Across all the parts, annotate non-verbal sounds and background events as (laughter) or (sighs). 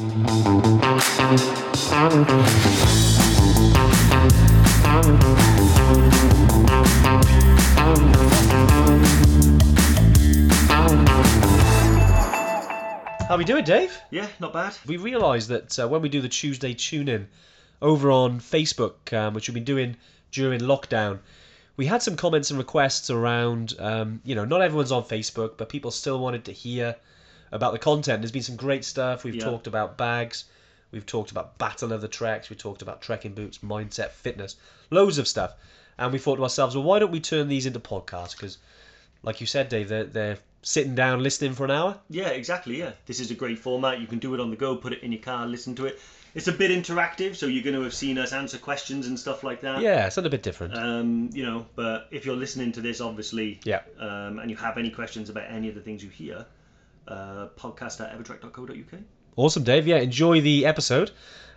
How we doing, Dave? Yeah, not bad. We realised that uh, when we do the Tuesday tune-in over on Facebook, um, which we've been doing during lockdown, we had some comments and requests around. Um, you know, not everyone's on Facebook, but people still wanted to hear about the content. There's been some great stuff. We've Yeah. talked about bags. We've talked about battle of the treks. We talked about trekking boots, mindset, fitness, loads of stuff. And we thought to ourselves, well, why don't we turn these into podcasts? Because, like you said, Dave, they're, they're sitting down listening for an hour. Yeah, exactly. Yeah, this is a great format. You can do it on the go, put it in your car, listen to it. It's a bit interactive, so you're going to have seen us answer questions and stuff like that. Yeah, something a bit different. Um, you know, but if you're listening to this, obviously, Yeah. um, and you have any questions about any of the things you hear, uh, podcast at evertrek.co.uk. Awesome, Dave. Yeah, enjoy the episode,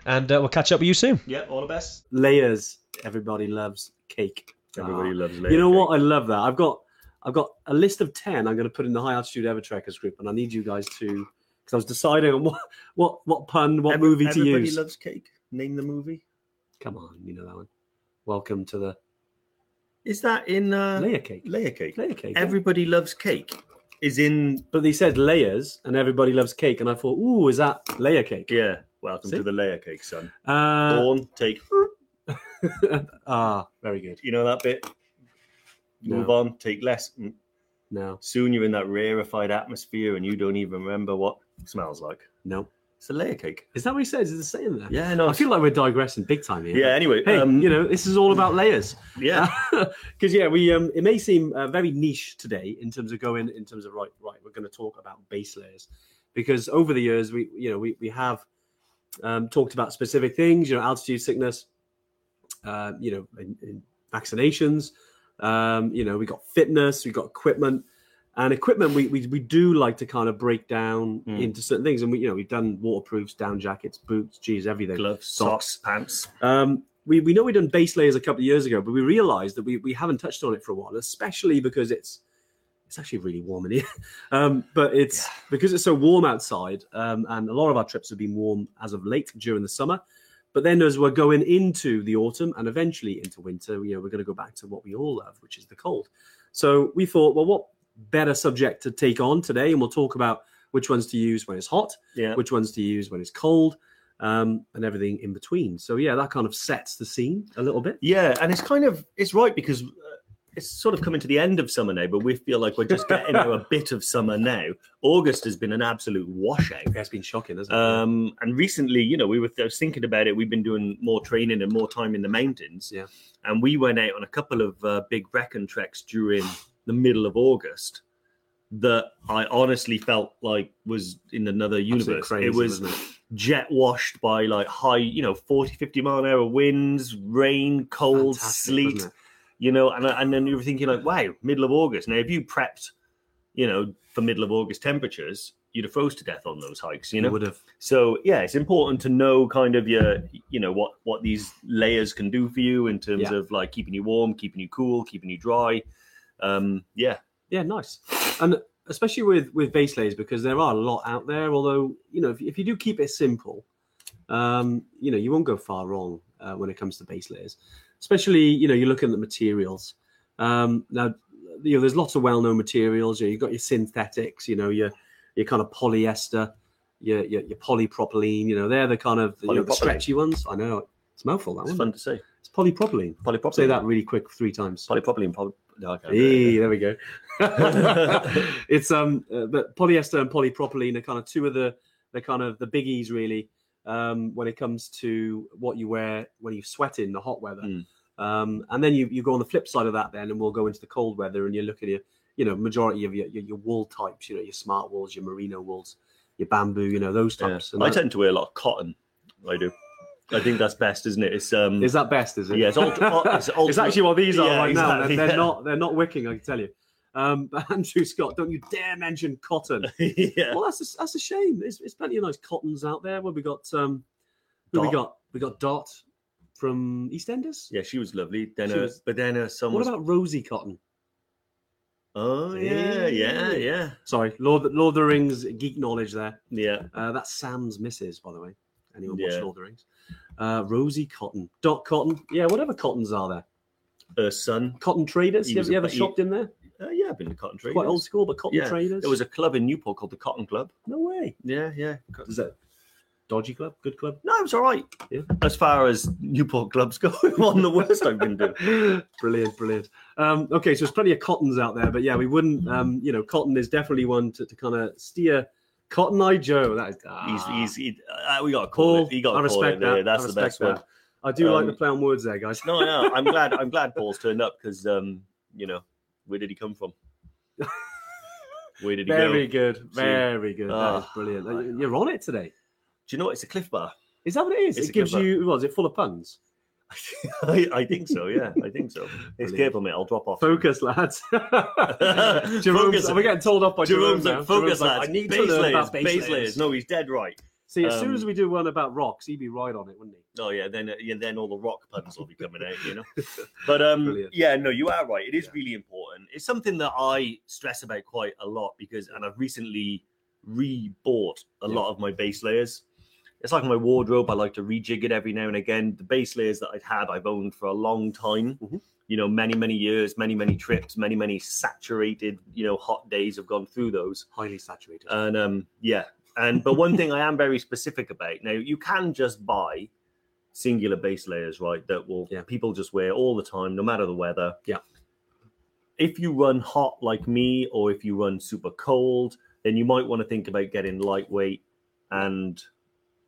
and uh, we'll catch up with you soon. Yeah, all the best. layers. Everybody loves cake. Everybody Ah. loves You know what? I love that. I've got I've got a list of ten. I'm going to put in the high altitude Evertrekkers group, and I need you guys to because I was deciding on what what what pun, what movie to Everybody use. Everybody loves cake. Name the movie. Come on, you know that one. Welcome to the Is that in uh, layer cake. Layer Cake? Layer cake. yeah. Everybody loves cake. Is in But they said layers, and everybody loves cake, and I thought, ooh, is that layer cake? yeah. Welcome See? to the Layer Cake, son. Uh, Dawn, take. (laughs) ah, very good. You know that bit. Move on. Take less. Mm. No, Soon you're in that rarefied atmosphere, and you don't even remember what smells like. no. It's a layer cake. Is that what he says? Is it saying that? Yeah, no. I feel like we're digressing big time here. yeah. Anyway, Hey, um, you know, this is all about layers. yeah, (laughs) because yeah, we um, it may seem uh, very niche today in terms of going in terms of right, right. We're going to talk about base layers because over the years we you know we we have um, talked about specific things, you know, altitude sickness, uh, you know, in, in vaccinations, um, you know, we got fitness, we got equipment. And equipment, we, we, we do like to kind of break down Mm. into certain things, and we you know we've done waterproofs, down jackets, boots, geez, everything. gloves, Socks. socks, pants. Um, we, we know we've done base layers a couple of years ago, but we realised that we, we haven't touched on it for a while, especially because it's it's actually really warm in here. (laughs) Um, but it's because it's so warm outside, um, and a lot of our trips have been warm as of late during the summer. But then as we're going into the autumn and eventually into winter, you know, we're going to go back to what we all love, which is the cold. So we thought, well, what better subject to take on today? And we'll talk about which ones to use when it's hot, Yeah, which ones to use when it's cold, um, and everything in between. So yeah, that kind of sets the scene a little bit. yeah, and it's kind of it's right because uh, it's sort of coming to the end of summer now, but we feel like we're just getting out a (laughs) bit of summer now. August has been an absolute washout. It's been shocking, hasn't it? Um, and recently, you know, we were I was thinking about it. We've been doing more training and more time in the mountains. Yeah. And we went out on a couple of uh, big Brecon treks during the middle of August that I honestly felt like was in another universe. crazy, it was it? jet washed by like high, you know, 40, 50 mile an hour winds, rain, cold, Fantastic, sleet, you know, and, and then you were thinking like, wow, middle of August. Now, if you prepped, you know, for middle of August temperatures, you'd have froze to death on those hikes, you know? would have. So yeah, it's important to know kind of your, you know, what what these layers can do for you in terms Yeah. of like keeping you warm, keeping you cool, keeping you dry. Um, yeah, Yeah, nice. And especially with with base layers because there are a lot out there. Although you know, if, if you do keep it simple, um, you know, you won't go far wrong uh, when it comes to base layers. Especially, you know, you're looking at the materials. Um, now, you know, there's lots of well-known materials. You know, you've got your synthetics. You know, your your kind of polyester, your your, your polypropylene. You know, they're the kind of you know, the stretchy ones. I know it's a mouthful. That it's one. fun to say. It's polypropylene. Polypropylene. Say that really quick three times. Polypropylene. Poly- no, I can't do Hey, it. there we go. (laughs) (laughs) it's um, uh, but polyester and polypropylene are kind of two of the the kind of the biggies really um, when it comes to what you wear when you sweat in the hot weather. Mm. Um, and then you, you go on the flip side of that then, and we'll go into the cold weather, and you look at your you know majority of your, your, your wool types, you know your smart wools, your merino wools, your bamboo, you know those Yeah. types. And I that- tend to wear a lot of cotton. I do. I think that's best, isn't it? It's um. is that best? Is it? yeah, it's, ultra, (laughs) it's, ultra, It's actually what these are Yeah, right now. They're, they're (laughs) yeah. not. They're not wicking. I can tell you. Um, (laughs) but Andrew Scott, don't you dare mention cotton. yeah. Well, that's a, that's a shame. There's, there's plenty of nice cottons out there. Where we got um, who we got we got Dot from EastEnders. Yeah, she was lovely. Then, She uh, was- but then uh, some What about Rosie Cotton? Oh yeah, yeah, yeah, Sorry, Lord, Lord of the Rings geek knowledge there. yeah. Uh, that's Sam's missus, by the way. Anyone Yeah. watch Lord of the Rings? Uh, Rosie Cotton, Dot Cotton, yeah, whatever cottons are there. Her son. Cotton Traders. He You was ever, you a- ever he- shopped in there? Uh, yeah, I've been to Cotton Trade. Quite old school, but Cotton Yeah, Traders. There was a club in Newport called the Cotton Club. no way. Yeah, yeah. Is that dodgy club? Good club? No, it was all right. Yeah. As far as Newport clubs go, (laughs) one of the worst I've been to. (laughs) brilliant, brilliant. Um, okay, so there's plenty of cottons out there, but yeah, we wouldn't. Um, you know, cotton is definitely one to, to kind of steer. Cotton Eye Joe. That is, He's, ah. he's, he, uh, we got to call it. You got I respect that. there. That's I the best one. I do like Um, the play on words there, guys. No, no, I'm glad. I'm (laughs) glad Paul's turned up because, um, you know, where did he come from? (laughs) Where did he Very go? good, very good. that is Ah, brilliant. You're on it today. Do you know what? It's a Clif Bar. Is that what it is? It's it gives you. Was it full of puns? (laughs) I, I think so. Yeah, I think so. (laughs) It's careful, mate. I'll drop off. Focus, lads. (laughs) Jerome's, Focus. we're getting told off by Jerome's Jerome like, focus, Jerome's like, lads. I need base to learn layers, about base, layers. layers. No, he's dead right. See, as soon as Um, we do one about rocks, he'd be right on it, wouldn't he? Oh yeah, then uh, yeah, then all the rock puns will be coming out, you know. But um, Brilliant. yeah, no, you are right. It is Yeah. really important. It's something that I stress about quite a lot because, and I've recently re-bought a Yeah. lot of my base layers. It's like my wardrobe. I like to rejig it every now and again. The base layers that I've had, I've owned for a long time. Mhm. You know, many many years, many many trips, many many saturated, you know, hot days. have gone through those. Highly saturated. And um, yeah, and but one thing I am very specific about now, you can just buy singular base layers, right? That will Yeah. people just wear all the time, no matter the weather. Yeah. If you run hot like me, or if you run super cold, then you might want to think about getting lightweight and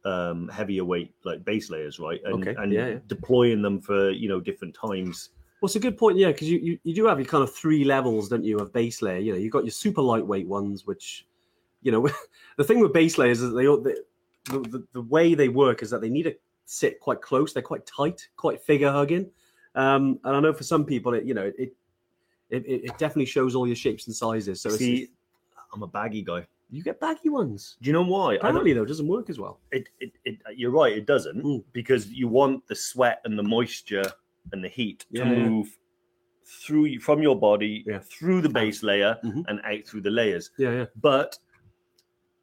um, heavier weight like base layers, right? And, Okay, and yeah, yeah. deploying them for you know different times. Well, it's a good point, yeah, because you, you, you do have your kind of three levels, don't you, of base layer? You know, you've got your super lightweight ones, which, you know, (laughs) the thing with base layers is they, all- the, the, the way they work is that they need to sit quite close. They're quite tight, quite figure hugging. Um, and I know for some people, it, you know, it, it, it, it definitely shows all your shapes and sizes. So it's, See, I'm a baggy guy. You get baggy ones. Do you know why? Apparently, though, it doesn't work as well. it, it, it you're right it doesn't Mm. because you want the sweat and the moisture and the heat Yeah, to move through from your body Yeah. through the base layer Mhm. and out through the layers Yeah, yeah. but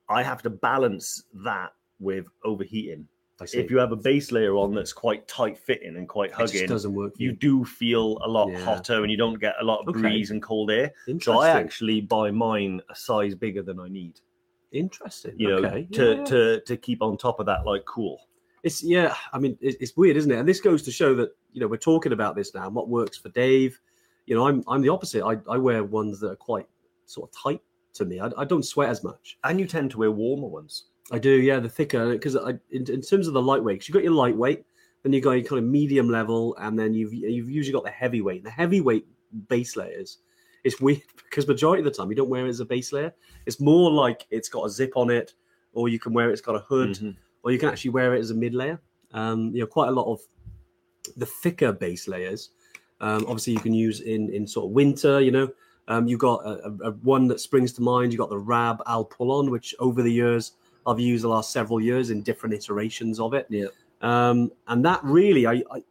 i have to balance that with overheating. If you have a base layer on that's quite tight fitting and quite hugging doesn't work. for you do feel a lot Yeah. hotter and you don't get a lot of Okay. breeze and cold air so i actually buy mine a size bigger than i need Interesting. you know okay. to yeah, to to keep on top of that like cool It's yeah. I mean, it's weird, isn't it? And this goes to show that you know we're talking about this now. and What works for Dave? You know, I'm I'm the opposite. I, I wear ones that are quite sort of tight to me. I, I don't sweat as much. and you tend to wear warmer ones I do, yeah, the thicker because in, in terms of the lightweight, because you've got your lightweight, then you've got your kind of medium level, and then you've you've usually got the heavyweight. The heavyweight base layers, it's weird (laughs) because majority of the time you don't wear it as a base layer. It's more like it's got a zip on it, or you can wear it, it's got a hood, Mhm. or you can actually wear it as a mid layer. Um, you know, quite a lot of the thicker base layers. Um, obviously, you can use in in sort of winter. You know, um, you've got a, a, one that springs to mind. You've got the Rab Al Pull-On, which over the years I've used the last several years in different iterations of it. Yeah. Um, and that really, I, I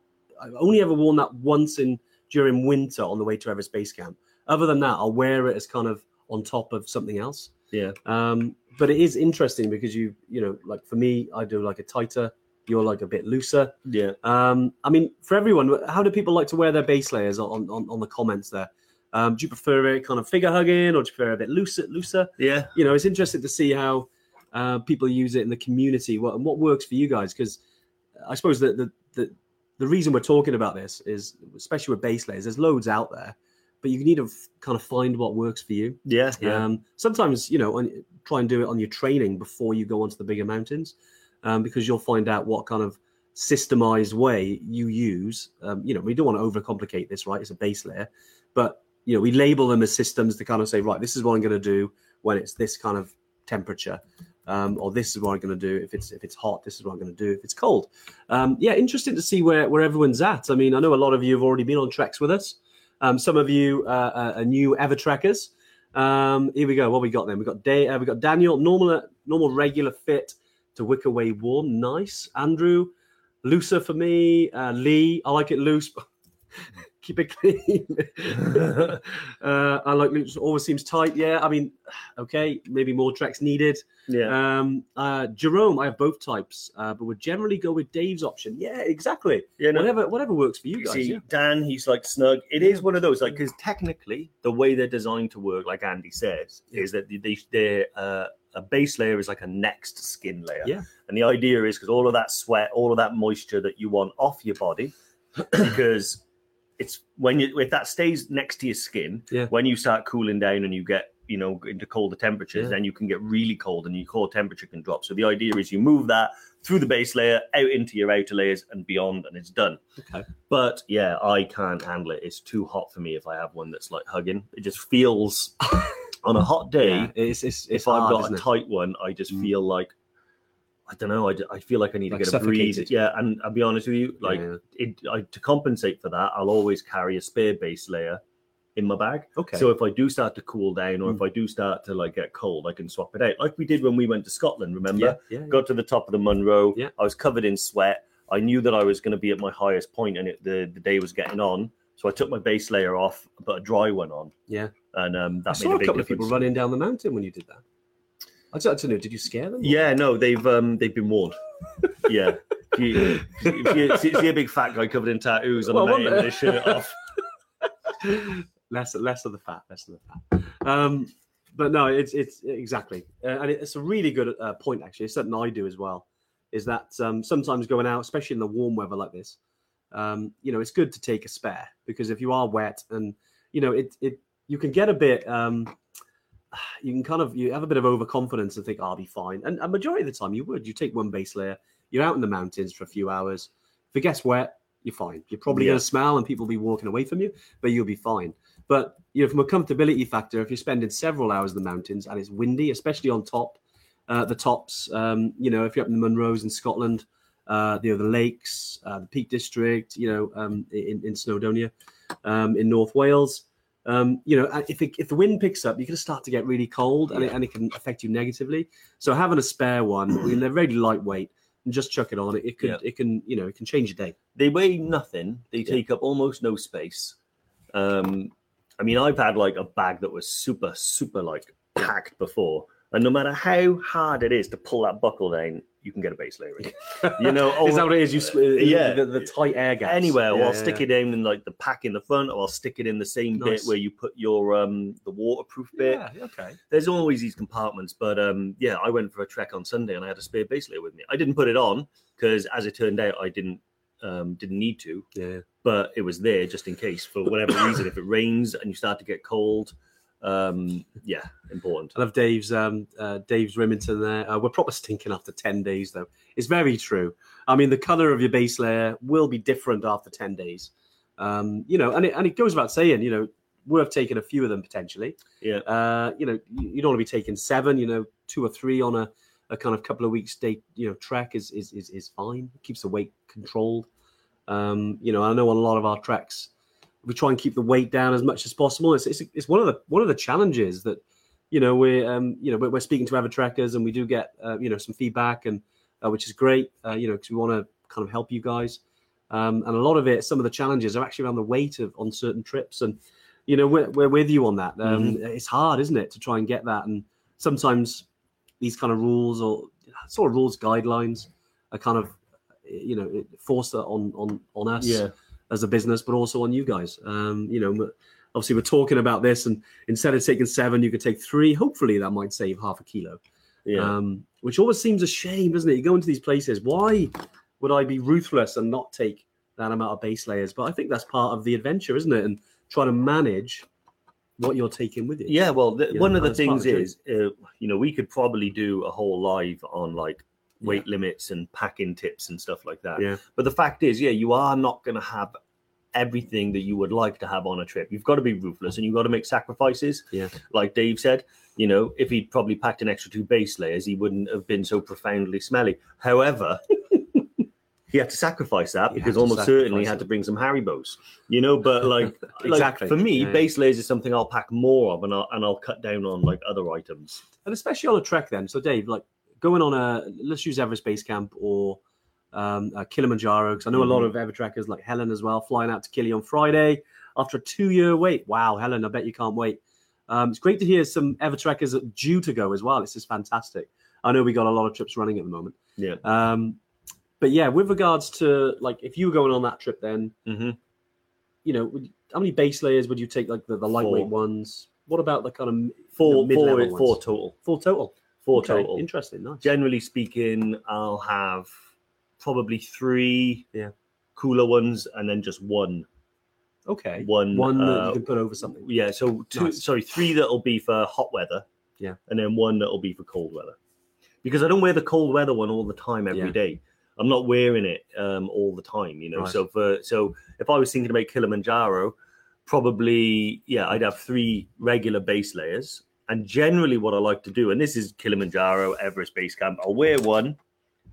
I've only ever worn that once in during winter on the way to Everest Base Camp. Other than that, I'll wear it as kind of on top of something else. Yeah. Um, but it is interesting because you, you know, like for me, I do like a tighter. You're like a bit looser. Yeah. Um, I mean, for everyone, how do people like to wear their base layers on on, on the comments there? Um, do you prefer it kind of figure hugging, or do you prefer a bit looser? Looser? Yeah. You know, it's interesting to see how uh, people use it in the community. What what works for you guys? Because I suppose that the, the the reason we're talking about this is, especially with base layers, there's loads out there, but you need to f- kind of find what works for you. Yeah. Yeah. Um, sometimes, you know, on, try and do it on your training before you go onto the bigger mountains, um, because you'll find out what kind of systemized way you use. Um, you know, we don't want to overcomplicate this, right? It's a base layer, but you know, we label them as systems to kind of say, right, this is what I'm going to do when it's this kind of temperature, um, or this is what I'm going to do if it's if it's hot. This is what I'm going to do if it's cold. Um, yeah, interesting to see where where everyone's at. I mean, I know a lot of you have already been on treks with us. Um, some of you uh, are, are new ever trekkers. Um, here we go. What we got then? We got Day. Uh, we got Daniel. Normal, normal, regular fit to wick away warm. Nice. Andrew, looser for me. Uh, Lee, I like it loose. (laughs) keep it clean. (laughs) uh, I like it always seems tight. Yeah, I mean, okay, maybe more tracks needed. yeah. Um, uh, Jerome, I have both types, uh, but would generally go with Dave's option. Yeah, exactly. yeah, no, Whatever, whatever works for you You guys. see, yeah. Dan, he's like snug. It is one of those, like, because technically, the way they're designed to work, like Andy says, is that they, they're uh, a base layer is like a next skin layer. Yeah. And the idea is because all of that sweat, all of that moisture that you want off your body, (clears throat) because it's when you if that stays next to your skin, Yeah. when you start cooling down and you get you know into colder temperatures, Yeah. then you can get really cold and your core temperature can drop. So the idea is you move that through the base layer out into your outer layers and beyond, and it's done. Okay. But yeah, I can't handle it. It's too hot for me if I have one that's like hugging. It just feels (laughs) on a hot day. Yeah, it's, it's, it's if I've got a tight one, I just Mm. feel like I don't know. I feel like I need Like to get a breeze. Yeah, and I'll be honest with you, like Yeah. it, I, to compensate for that, I'll always carry a spare base layer in my bag. okay. So if I do start to cool down, or Mm. if I do start to like get cold, I can swap it out, like we did when we went to Scotland. Remember? yeah, yeah, yeah. got to the top of the Munro. Yeah. I was covered in sweat. I knew that I was going to be at my highest point, and it, the the day was getting on. So I took my base layer off, but a dry one on. Yeah. and um, I that saw made a a big couple of people running down the mountain when you did that. I don't, I don't know. Did you scare them? Yeah, no, they've um they've been warned. yeah. If you, if you see, see a big fat guy covered in tattoos on Well, the one mountain with his shirt off. (laughs) less less of the fat, less of the fat. Um, but no, it's it's exactly, uh, and it's a really good uh, point actually. It's something I do as well. Is that um, sometimes going out, especially in the warm weather like this, um, you know, it's good to take a spare because if you are wet and you know it it you can get a bit. Um, (sighs) you can kind of you have a bit of overconfidence and think "Oh, I'll be fine, and a majority of the time you would. You take one base layer, you're out in the mountains for a few hours. If it gets wet, you're fine. You're probably Yeah. going to smell and people will be walking away from you, but you'll be fine. But you know, from a comfortability factor, if you're spending several hours in the mountains and it's windy, especially on top, uh, the tops, um, you know, if you're up in the Munros in Scotland, uh, you know, the lakes, uh, the Peak District, you know, um, in, in Snowdonia, um, in North Wales, um, you know, if, it, if the wind picks up, you're going to start to get really cold and, it, and it can affect you negatively. So having a spare one, I mean, they're very lightweight and just chuck it on. It, it could, Yeah. it can, you know, it can change your day. They weigh nothing. They Yeah. take up almost no space. Um, I mean, I've had like a bag that was super, super like (clears throat) packed before, and no matter how hard it is to pull that buckle down, you can get a base layer in. You know, (laughs) is that what it is? You, uh, yeah. the, the tight air gaps. anywhere, or I'll yeah, stick yeah. it down in like the pack in the front, or I'll stick it in the same Nice. bit where you put your um the waterproof bit. Yeah, okay. There's always these compartments, but um yeah, I went for a trek on Sunday and I had a spare base layer with me. I didn't put it on because, as it turned out, I didn't um didn't need to, Yeah. but it was there just in case for whatever reason. If it rains and you start to get cold, um yeah, important. I love Dave's um, uh, Dave's Remington there. Uh, we're proper stinking after ten days though. It's very true. I mean, the color of your base layer will be different after ten days. Um, you know, and it, and it goes without saying, you know, worth taking a few of them potentially. Yeah. Uh, you know, you, you don't want to be taking seven. You know, two or three on a, a kind of couple of weeks date. You know, trek is is is, is fine. It keeps the weight controlled. Um, you know, I know on a lot of our treks, we try and keep the weight down as much as possible. It's, it's, it's one of the one of the challenges that you know we're um, you know we're, we're speaking to other trackers and we do get uh, you know some feedback and uh, which is great. Uh, you know because we want to kind of help you guys. Um, and a lot of it, some of the challenges are actually around the weight of on certain trips, and you know we're, we're with you on that. Um, It's hard, isn't it, to try and get that? And sometimes these kind of rules or sort of rules guidelines are kind of you know forced on on on us Yeah, as a business, but also on you guys. Um, you know, obviously we're talking about this, and instead of taking seven, you could take three. Hopefully, that might save half a kilo. yeah. Um, which always seems a shame, doesn't it? You go into these places. Why would I be ruthless and not take that amount of base layers? But I think that's part of the adventure, isn't it? And trying to manage what you're taking with you. Yeah, well, the, one know, of the things is, uh, you know, we could probably do a whole live on like weight limits and packing tips and stuff like that. Yeah. But the fact is, yeah, you are not going to have everything that you would like to have on a trip. You've got to be ruthless and you've got to make sacrifices. Yeah. Like Dave said, you know, if he'd probably packed an extra two base layers, he wouldn't have been so profoundly smelly. However, (laughs) he had to sacrifice that because almost certainly he had to bring some Harry Haribos, you know. But (laughs) like, Exactly. like for me, Yeah, yeah. base layers is something I'll pack more of, and I'll and I'll cut down on like other items. and especially on a trek then so dave like going on a let's use everest base camp or um, uh, Kilimanjaro. Because I know a lot of Evertrekkers like Helen as well, flying out to Kili on Friday after a two-year wait. Wow, Helen, I bet you can't wait. Um, it's great to hear some Evertrekkers due to go as well. This is fantastic. I know we got a lot of trips running at the moment. Yeah. Um, but yeah, with regards to like if you were going on that trip, then Mhm. you know, would, how many base layers would you take? Like the, the lightweight Four. ones. What about the kind of Four, the four, mid-level total. Four total. Four Okay, total. Interesting. Nice. Generally speaking, I'll have probably three Yeah. cooler ones and then just one. okay. One, One that uh, you can put over something. Yeah, so two, Nice. sorry, three that'll be for hot weather. Yeah. And then one that'll be for cold weather. Because I don't wear the cold weather one all the time every day. Yeah. I'm not wearing it um, all the time, you know. Right. So for so if I was thinking about Kilimanjaro, probably yeah, I'd have three regular base layers. And generally what I like to do, and this is Kilimanjaro, Everest Base Camp, I'll wear one,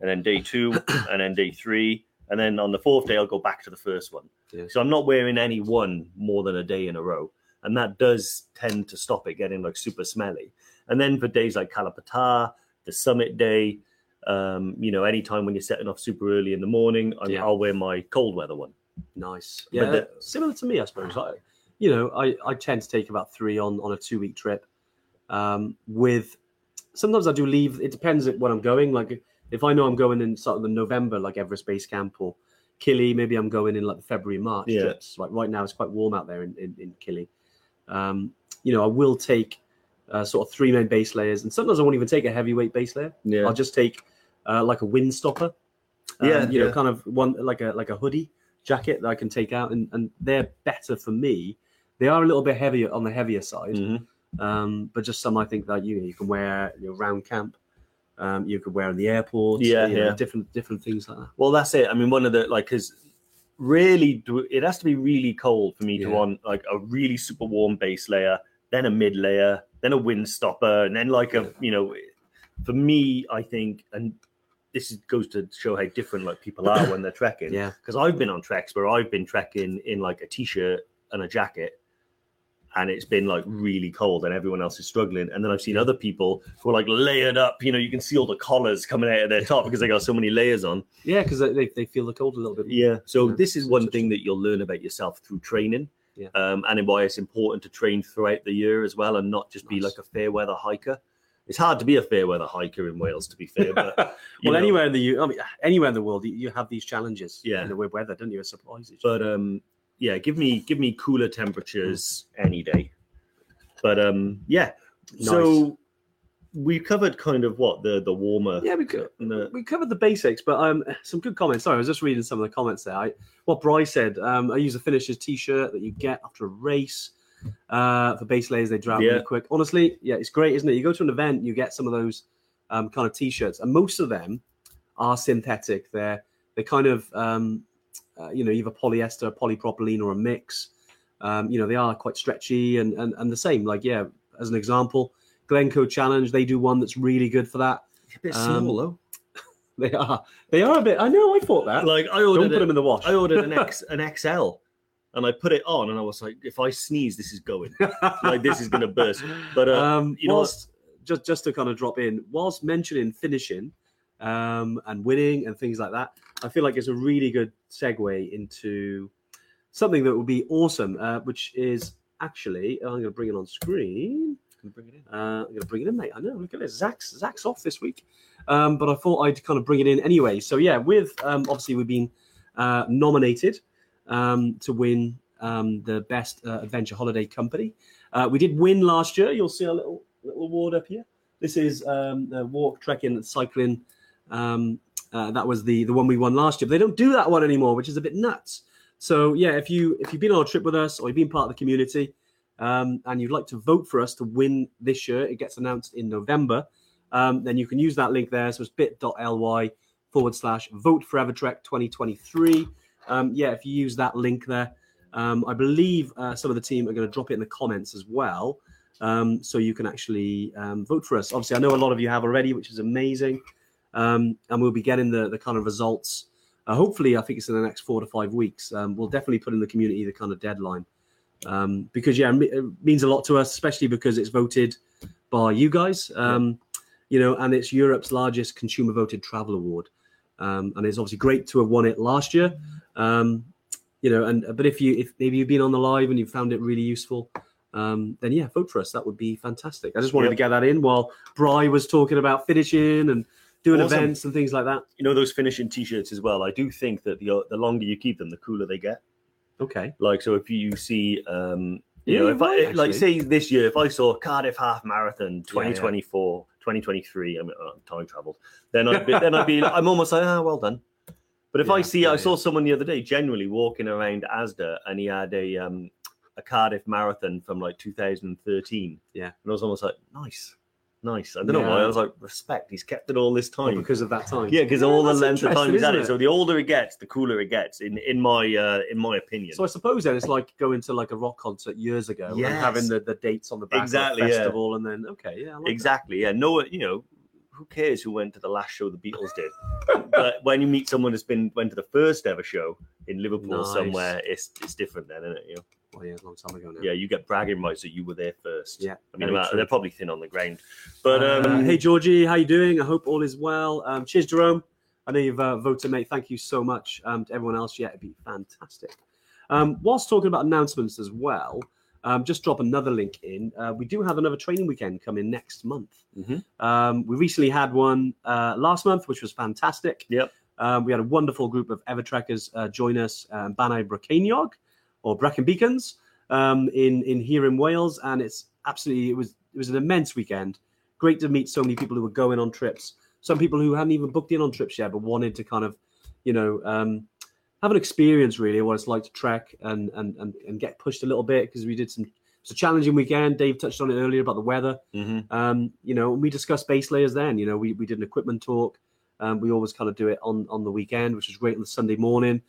and then day two, (coughs) and then day three, and then on the fourth day I'll go back to the first one. Yeah. So I'm not wearing any one more than a day in a row. And that does tend to stop it getting like super smelly. And then for days like Kala Patthar, the summit day, um, you know, anytime when you're setting off super early in the morning, I'm, Yeah. I'll wear my cold weather one. Nice. Yeah, the- similar to me, I suppose. I, you know, I, I tend to take about three on on a two week trip. Um, with sometimes I do leave. It depends at when I'm going. Like if I know I'm going in sort of the November, like Everest Base Camp or Kili, maybe I'm going in like the February March Yeah. trips. Like right now, it's quite warm out there in in, in Kili. Um, you know, I will take uh, sort of three main base layers, and sometimes I won't even take a heavyweight base layer. Yeah. I'll just take uh, like a wind stopper. Um, Yeah, you know, yeah. kind of one like a like a hoodie jacket that I can take out, and and they're better for me. They are a little bit heavier on the heavier side, Mhm. Um, but just some I think that you you can wear you know, round camp. Um, you could wear in the airport. Yeah, you know, yeah. different different things like that. Well, that's it. I mean, one of the like, because really, do, it has to be really cold for me to want like a really super warm base layer, then a mid layer, then a wind stopper, and then like a you know, for me, I think, and this is, goes to show how different like people are when they're trekking. (coughs) Yeah, Because I've been on treks where I've been trekking in like a t-shirt and a jacket. And it's been like really cold, and everyone else is struggling. And then I've seen other people who are like layered up. You know, you can see all the collars coming out of their top because they got so many layers on. yeah, because they, they feel the cold a little bit. more. Yeah. So Yeah. this is one thing that you'll learn about yourself through training. Yeah. Um, and why it's important to train throughout the year as well and not just be like a fair weather hiker. It's hard to be a fair weather hiker in Wales, to be fair. But (laughs) well, know, anywhere in the I mean, anywhere in the world, you, have these challenges. Yeah. in the weird weather, don't you? It surprises. you. but um, yeah, give me give me cooler temperatures any day. But um, yeah. So we covered kind of what the the warmer. Yeah, we could. the- We covered the basics, but um, some good comments. Sorry, I was just reading some of the comments there. I, what Bryce said, um, I use a finisher's t-shirt that you get after a race. Uh, for base layers, they dry Yeah. really quick. Honestly, yeah, it's great, isn't it? You go to an event, you get some of those um, kind of t-shirts, and most of them are synthetic. They're they're kind of um, uh, you know either polyester, polypropylene, or a mix. Um, you know they are quite stretchy and, and and the same. Like yeah, as an example, Glencoe Challenge, they do one that's really good for that. a bit um, small though. (laughs) They are. They are a bit. I know. I thought that. Like I ordered. Don't ordered put it- them in the wash. I ordered an (laughs) X an XL, and I put it on, and I was like, if I sneeze, this is going. like this is gonna burst. But uh, (laughs) um, you know what? whilst just just to kind of drop in, whilst mentioning finishing um, and winning and things like that, I feel like it's a really good segue into something that would be awesome, uh, which is actually I'm going to bring it on screen. bring it in. Uh, I'm going to bring it in, mate. I know. Look at this. Zach's Zach's off this week, um, but I thought I'd kind of bring it in anyway. So yeah, with um, obviously we've been uh, nominated um, to win um, the best uh, adventure holiday company. Uh, we did win last year. You'll see a little little award up here. This is um, the walk, trekking, and cycling. Um, uh, that was the the one we won last year. But they don't do that one anymore, which is a bit nuts. So yeah, if you if you've been on a trip with us or you've been part of the community, um, and you'd like to vote for us to win this year, it gets announced in November. Um, then you can use that link there. So it's bit.ly forward slash vote for evertrek 2023. Um, yeah, if you use that link there, um, I believe uh, some of the team are going to drop it in the comments as well. Um, so you can actually um, vote for us. Obviously, I know a lot of you have already, which is amazing. Um, and we'll be getting the, the kind of results. Uh, hopefully, I think it's in the next four to five weeks. Um, we'll definitely put in the community the kind of deadline um, because yeah, it means a lot to us, especially because it's voted by you guys. Um, you know, and it's Europe's largest consumer voted travel award. um, and it's obviously great to have won it last year. Um, you know, and but if you if maybe you've been on the live and you found it really useful, um, then yeah, vote for us. That would be fantastic. I just wanted Yep. to get that in while Bry was talking about finishing and doing Awesome. events and things like that. You know those finishing T-shirts as well. I do think that the the longer you keep them, the cooler they get. Okay. Like so, if you see, um, you Yeah, know, if I like actually. say this year, if I saw Cardiff Half Marathon 2024, 2023, I mean, uh, time traveled, then I'd be, (laughs) then I'd be, I'm almost like, ah, well done. But if Yeah, I see, yeah, I saw yeah. someone the other day genuinely walking around Asda, and he had a um a Cardiff Marathon from like 2013. Yeah. and I was almost like, nice, nice. I don't know why. I was like, respect. He's kept it all this Well, time. because of that time. Yeah, because all the length of time he's had isn't it. So the older it gets, the cooler it gets. In in my uh, in my opinion. So I suppose then it's like going to like a rock concert years ago and having the, the dates on the back Exactly, of the festival and then okay, yeah, like that. exactly. Yeah. No, you know, who cares who went to the last show the Beatles did? (laughs) but when you meet someone that's been went to the first ever show in Liverpool Nice. somewhere, it's it's different then, isn't it? You know? Yeah, a long time ago now. Yeah, you get bragging rights that you were there first. Yeah, I mean, they're probably thin on the ground, but Uh, um, hey Georgie, how you doing? I hope all is well. Um, cheers, Jerome. I know you've uh, voted, mate. Thank you so much. Um, to everyone else, yeah, it'd be fantastic. Um, whilst talking about announcements as well, um, just drop another link in. Uh, we do have another training weekend coming next month. Mhm. Um, we recently had one uh, last month, which was fantastic. Yep. Um, we had a wonderful group of Evertrekkers uh, join us, um, Bannau Brycheiniog or Brecon Beacons um, in in here in Wales, and it's absolutely it was it was an immense weekend. Great to meet so many people who were going on trips. Some people who hadn't even booked in on trips yet, but wanted to kind of, you know, um, have an experience really of what it's like to trek and and and, and get pushed a little bit because we did some. It's a challenging weekend. Dave touched on it earlier about the weather. mhm. Um, you know, we discussed base layers then. You know, we, we did an equipment talk. Um, we always kind of do it on, on the weekend, which was great on the Sunday morning.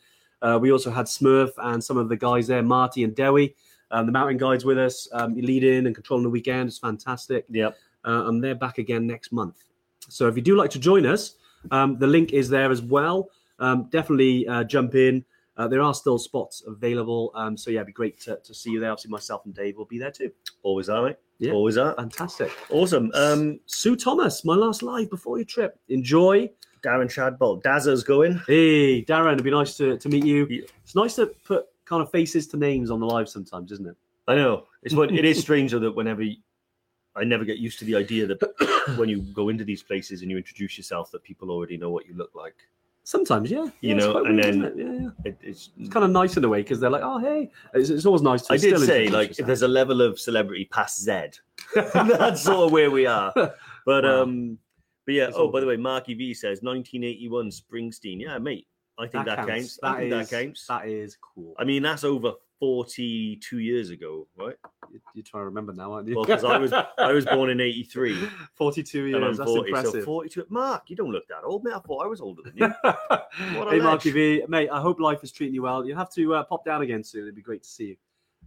Uh, we also had Smurf and some of the guys there, Marty and Dewey, um, the mountain guides with us. Um, you lead in and controlling the weekend. It's fantastic. Yep. Uh, and they're back again next month. So if you do like to join us, um, the link is there as well. Um, definitely uh, jump in. Uh, there are still spots available. Um, so yeah, it'd be great to, to see you there. Obviously, myself and Dave will be there too. Always are, mate. Yeah. Always are. Fantastic. Awesome. Um, Sue Thomas, my last live before your trip. Enjoy. Darren Shadbolt, Dazzer's going. Hey, Darren, it'd be nice to, to meet you. Yeah. It's nice to put kind of faces to names on the live sometimes, isn't it? I know. It's what it is strange though that whenever you, I never get used to the idea that (coughs) when you go into these places and you introduce yourself, that people already know what you look like. Sometimes, yeah. You Yeah, know, and weird, then- it? yeah, yeah. It, it's. It's kind of nice in a way because they're like, oh, hey. It's, it's always nice to I did still say like if there's a level of celebrity past Z, (laughs) (laughs) that's sort of where we are. (laughs) But Wow. um, but yeah. It's oh, by the way, Marky V says 1981 Springsteen. Yeah, mate. I think that, counts. I That think is, that counts. that is cool. I mean, that's over 42 years ago, right? You- You're trying to remember now, aren't you? Well, because I was I was born in '83. (laughs) 42 and I'm years. That's 40, so impressive. 42. Mark, you don't look that old, mate. I thought I was older than you. (laughs) Hey, Marky. V, mate, I hope life is treating you well. You'll have to uh, pop down again soon. It'd be great to see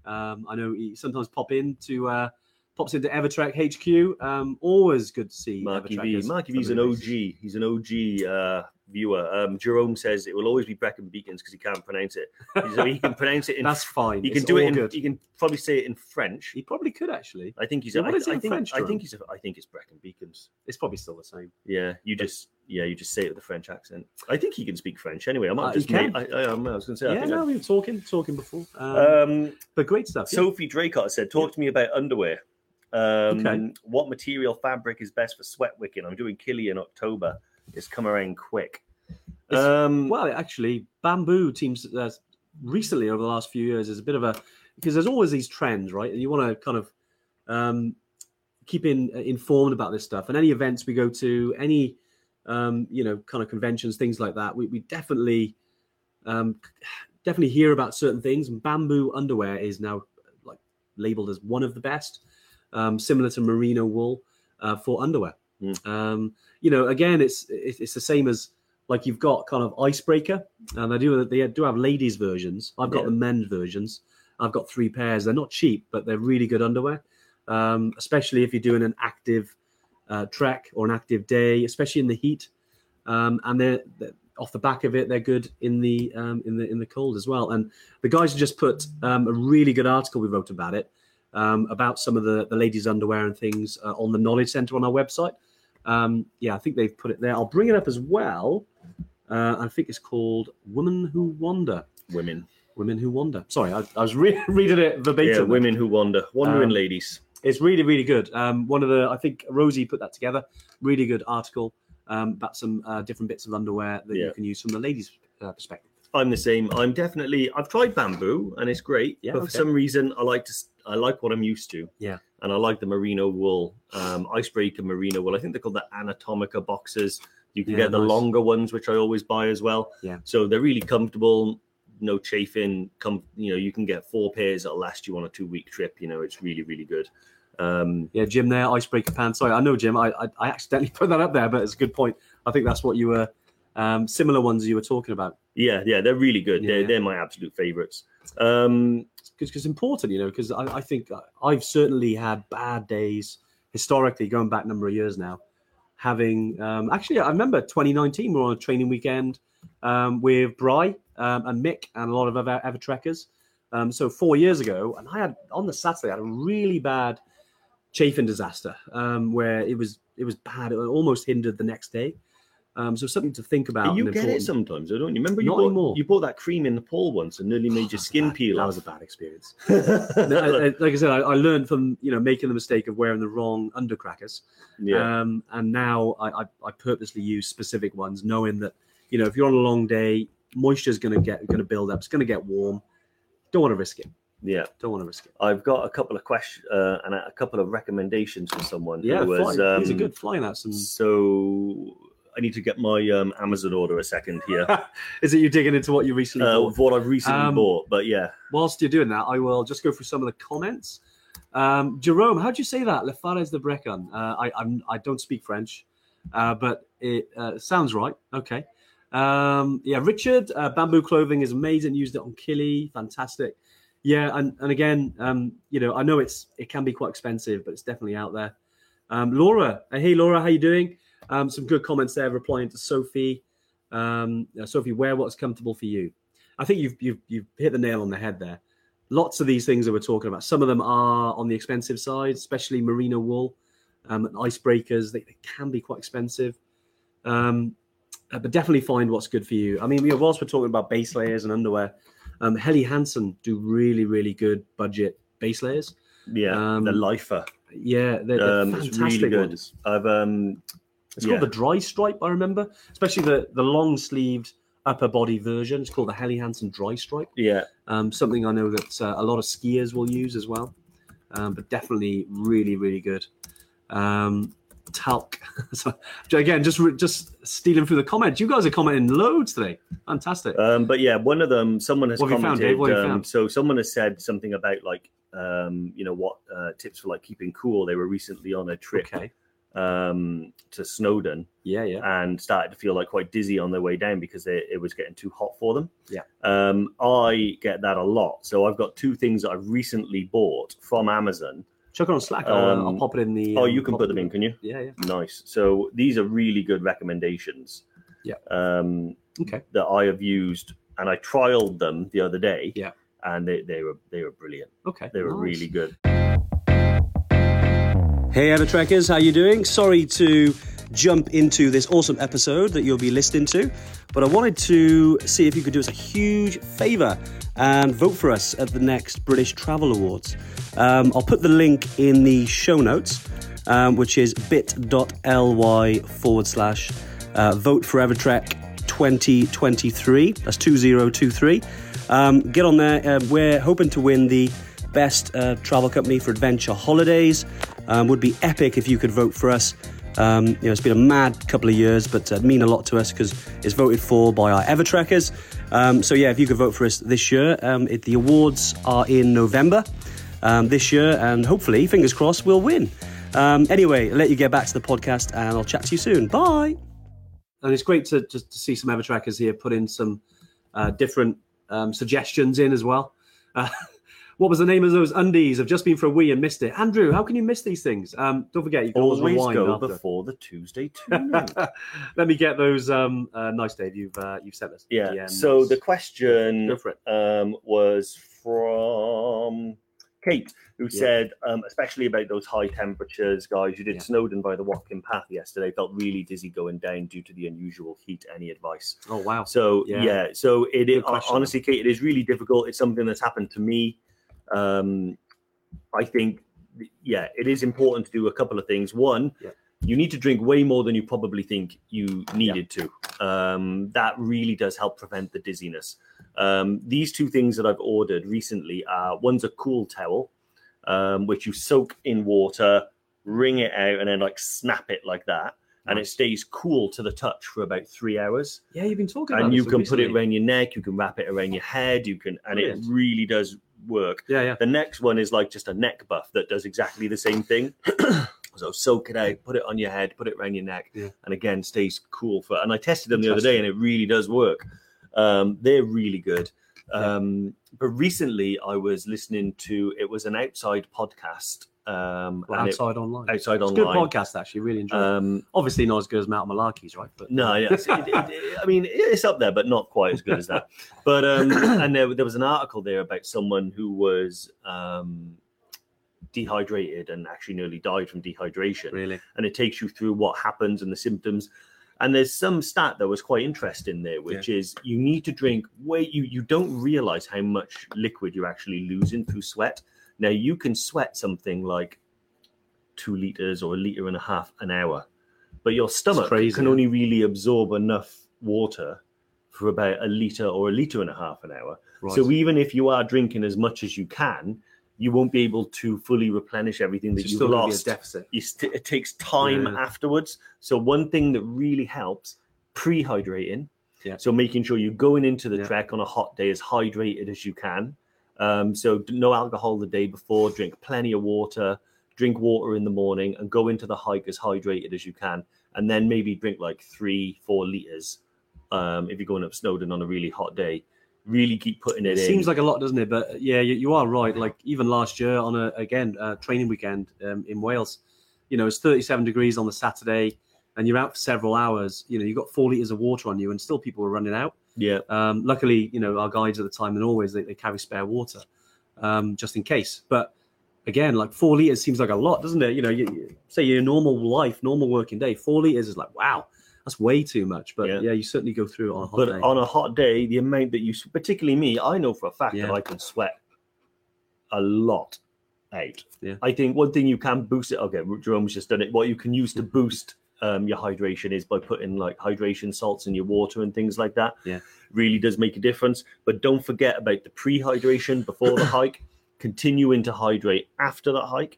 you. Um, I know you sometimes pop in to uh, pops into Evertrek HQ. Um, always good to see Marky V. Evertrekkers Marky V's an OG. He's an OG uh, viewer. Um, Jerome says it will always be Brecon Beacons because he can't pronounce it. So he can pronounce it (laughs) in. That's fine. he can It's do it in. good. He can probably say it in French. He probably could actually. I think he's. Yeah, I, what is it I in think. French, I think he's. I think it's Brecon Beacons. It's probably still the same. Yeah, you just. Yeah, you just say it with a French accent. I think he can speak French anyway. I might Uh, just. Can. I, I, I was going to say. Yeah, think I- no, we were talking, talking before. Um, um, but great stuff. yeah. Sophie Draycott said, "Talk to me about underwear. Um, Okay. What material fabric is best for sweat wicking? I'm doing Kili in October. It's come around quick. Um, Well, actually, bamboo teams uh, recently over the last few years is a bit of a because there's always these trends, right? And you want to kind of um, keep in, informed about this stuff. And any events we go to, any um, you know kind of conventions, things like that, we, we definitely um, definitely hear about certain things. And bamboo underwear is now like labeled as one of the best, um, similar to merino wool uh, for underwear. Mm. Um, you know, again, it's it's the same as like you've got kind of icebreaker and they do they do have ladies versions i've got Yeah. the men's versions i've got three pairs they're not cheap but they're really good underwear um, especially if you're doing an active uh, trek or an active day especially in the heat um, and they're, they're off the back of it they're good in the um, in the in the cold as well and the guys just put um, a really good article we wrote about it um, about some of the the ladies underwear and things uh, on the knowledge center on our website um, yeah, I think they've put it there. I'll bring it up as well. Uh, I think it's called Women Who Wander. Women. Women Who Wander. Sorry, I, I was re- (laughs) reading it verbatim. Yeah, women who wander. Wandering Um, ladies. It's really, really good. Um, one of the, I think Rosie put that together. Really good article um, about some uh, different bits of underwear that Yeah. you can use from the ladies' uh, perspective. I'm the same. I'm definitely. I've tried bamboo and it's great, Yeah, but okay. for some reason I like to. I like what I'm used to. Yeah. and I like the merino wool, um, icebreaker merino wool. I think they're called the Anatomica boxes. You can Yeah, get the nice. longer ones, which I always buy as well. Yeah. so they're really comfortable. No chafing. Come, you know, you can get four pairs that'll last you on a two week trip. You know, it's really, really good. Um, Yeah, Jim there, icebreaker pants. Sorry, I know, Jim. I, I, I accidentally (laughs) put that up there, but it's a good point. I think that's what you were, um, similar ones you were talking about. yeah, yeah, they're really good. Yeah, they're yeah. they're my absolute favorites. Um, because it's important, you know. Because I, I think I've certainly had bad days historically, going back a number of years now. Having um, actually, I remember 2019 we were on a training weekend um, with Bry um, and Mick and a lot of other ever trekkers. Um, so four years ago, and I had on the Saturday I had a really bad chafing disaster um, where it was it was bad. It almost hindered the next day. Um, so something to think about. you get it sometimes, though, don't you? Remember you Not bought anymore. you bought that cream in Nepal once and nearly made (sighs) That your skin bad. peel That was a bad experience. (laughs) No, I- I- like I said, I, I learned from you know making the mistake of wearing the wrong undercrackers, yeah, um, and now I, I, I purposely use specific ones, knowing that you know if you're on a long day, moisture is going to get going to build up. It's going to get warm. Don't want to risk it. yeah. Don't want to risk it. I've got a couple of questions uh, and a couple of recommendations for someone Yeah, who was. fly, these are um, good. Flying out some. So I need to get my um, Amazon order a second here (laughs) Is it you digging into what you recently uh, bought? what I've recently Um, bought. But yeah, Whilst you're doing that, I will just go through some of the comments. Um, Jerome, how do you say that? Le Fares de Brecon. Uh, I I'm, I don't speak French, uh, but it uh, sounds right. Okay. Um, yeah, Richard, uh, bamboo clothing is amazing. Used it on Kili, fantastic. Yeah, and, and again, um, you know, I know it's it can be quite expensive, but it's definitely out there. Um, Laura, hey Laura, how you doing? Um, some good comments there, replying to Sophie. Um, Sophie, wear what's comfortable for you. I think you've you've you've hit the nail on the head there. Lots of these things that we're talking about. Some of them are on the expensive side, especially merino wool, um, and icebreakers. They, they can be quite expensive, um, uh, but definitely find what's good for you. I mean, you know, whilst we're talking about base layers and underwear, um, Helly Hansen do really really good budget base layers. yeah, Um, the Lifa. Yeah, they're, they're Um, fantastic really good. ones. I've um, It's Yeah. called the dry stripe, I remember, especially the the long sleeved upper body version. It's called the Helly Hansen dry stripe. yeah, Um, something I know that uh, a lot of skiers will use as well, um, but definitely really, really good. Um, talc. (laughs) so again, just just stealing through the comments. You guys are commenting loads today. Fantastic. um, but yeah, one of them, someone has What have you found, commented. Dave? What have you um, found? so someone has said something about like, um, you know, what uh, tips for like keeping cool. They were recently on a trip okay. Um, to Snowdon. Yeah, yeah. and started to feel like quite dizzy on their way down because they, it was getting too hot for them. Yeah. Um, I get that a lot. So I've got two things that I've recently bought from Amazon. Chuck it on Slack. I'll, uh, I'll Um, pop it in the. Oh, um, you can put them in, can you? Yeah, yeah. Nice. So these are really good recommendations. Yeah. Um, Okay. that I have used, and I trialed them the other day. Yeah. And they, they were they were brilliant. Okay. They were nice. really good. Hey, Ever Trekkers, how you doing? Sorry to jump into this awesome episode that you'll be listening to, but I wanted to see if you could do us a huge favour and vote for us at the next British Travel Awards. Um, I'll put the link in the show notes, um, which is bit.ly forward slash uh, vote for Evertrek 2023. That's 2023. Um, get on there. Uh, we're hoping to win the best uh, travel company for adventure holidays. Um, would be epic if you could vote for us. Um, you know, it's been a mad couple of years, but uh, mean a lot to us because it's voted for by our Evertrekkers. Um, so yeah, if you could vote for us this year, um, it, the awards are in November um, this year, and hopefully, fingers crossed, we'll win. Um, anyway, I'll let you get back to the podcast, and I'll chat to you soon. Bye. And it's great to just to see some Evertrekkers here put in some uh, different suggestions in as well. Uh, (laughs) what was the name of those undies? I've just been for a wee and missed it. Andrew, how can you miss these things? Um, don't forget, you can always, Always go after. before the Tuesday (laughs) tune-in. Let me get those. Um, uh, nice, Dave. You've uh, you've sent us. yeah. So the question go for it. um, was from Kate, who Yeah. said, um, especially about those high temperatures, guys. You did Yeah. Snowdon by the Watkin Path yesterday. Felt really dizzy going down due to the unusual heat. Any advice? Oh wow. So yeah, Yeah. so it is honestly, Kate, it is really difficult. It's something that's happened to me. Um, I think, yeah, it is important to do a couple of things. One, Yeah. you need to drink way more than you probably think you needed to. Um, that really does help prevent the dizziness. Um, these two things that I've ordered recently are one's a cool towel, um, which you soak in water, wring it out, and then like snap it like that. And it stays cool to the touch for about three hours Yeah, you've been talking about and you can put it around your neck you can wrap it around your head you can and Brilliant. it really does work Yeah, yeah. the next one is like just a neck buff that does exactly the same thing (clears throat) so soak it out put it on your head put it around your neck Yeah. and again stays cool for and i tested them the other day and it really does work um, they're really good Yeah. um, but recently i was listening to it was an outside podcast um, and it- Outside online. outside It's a good podcast, actually. Really enjoyed it. um, Obviously, not as good as Mount Malarkey's, right? But No, yes, it, it, I mean it's up there, but not quite as good as that. But um, (coughs) and there, there was an article there about someone who was um, dehydrated and actually nearly died from dehydration, really, and it takes you through what happens and the symptoms. And there's some stat that was quite interesting there, which is you need to drink way you you don't realize how much liquid you're actually losing through sweat. Now you can sweat something like two liters or a liter and a half an hour, but your stomach can only really absorb enough water for about a liter or a liter and a half an hour. right. So even if you are drinking as much as you can, you won't be able to fully replenish everything that It's you've still be a lost deficit. you st- it takes time Yeah. afterwards. So one thing that really helps pre-hydrating. Yeah. So making sure you're going into the Yeah. trek on a hot day as hydrated as you can. Um, so no alcohol the day before. Drink plenty of water. Drink water in the morning and go into the hike as hydrated as you can. And then maybe drink like three, four liters um, if you're going up Snowdon on a really hot day. Really keep putting it, It in. seems like a lot, doesn't it? But yeah, you, you are right. Like even last year on a again uh, training weekend um, in Wales, you know, it's 37 degrees on the Saturday, and you're out for several hours. You know, you got four liters of water on you, and still people were running out. Yeah, Um, luckily, you know, our guides at the time and always they, they carry spare water, um, just in case. But again, like four liters seems like a lot, doesn't it? You know, you, you say your normal life, normal working day, four liters is like wow, that's way too much. But Yeah. yeah, you certainly go through it on a hot but day. on a hot day, the amount that you, particularly me, I know for a fact that I can sweat a lot out. Yeah. I think one thing you can boost it. Okay, Jerome's just done it. What you can use to boost um, your hydration is by putting like hydration salts in your water and things like that. Yeah. really does make a difference. But don't forget about the pre-hydration before the (coughs) hike. Continuing to hydrate after that hike.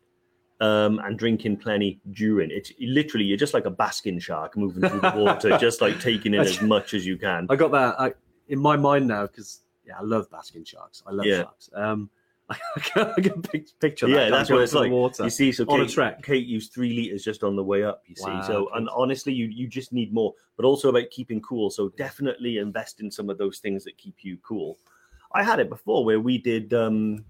Um, and drinking plenty during it's literally you're just like a basking shark moving through the water, (laughs) just like taking in as much as you can. I got that I, in my mind now because yeah, I love basking sharks. I love Yeah. sharks. Um, I (laughs) can, I can pic- picture that. Yeah, that's what it's like. Water. You see, so on a Kate. Kate used three liters just on the way up. You see, Wow, so and honestly, you you just need more, but also about keeping cool. So definitely invest in some of those things that keep you cool. I had it before where we did. um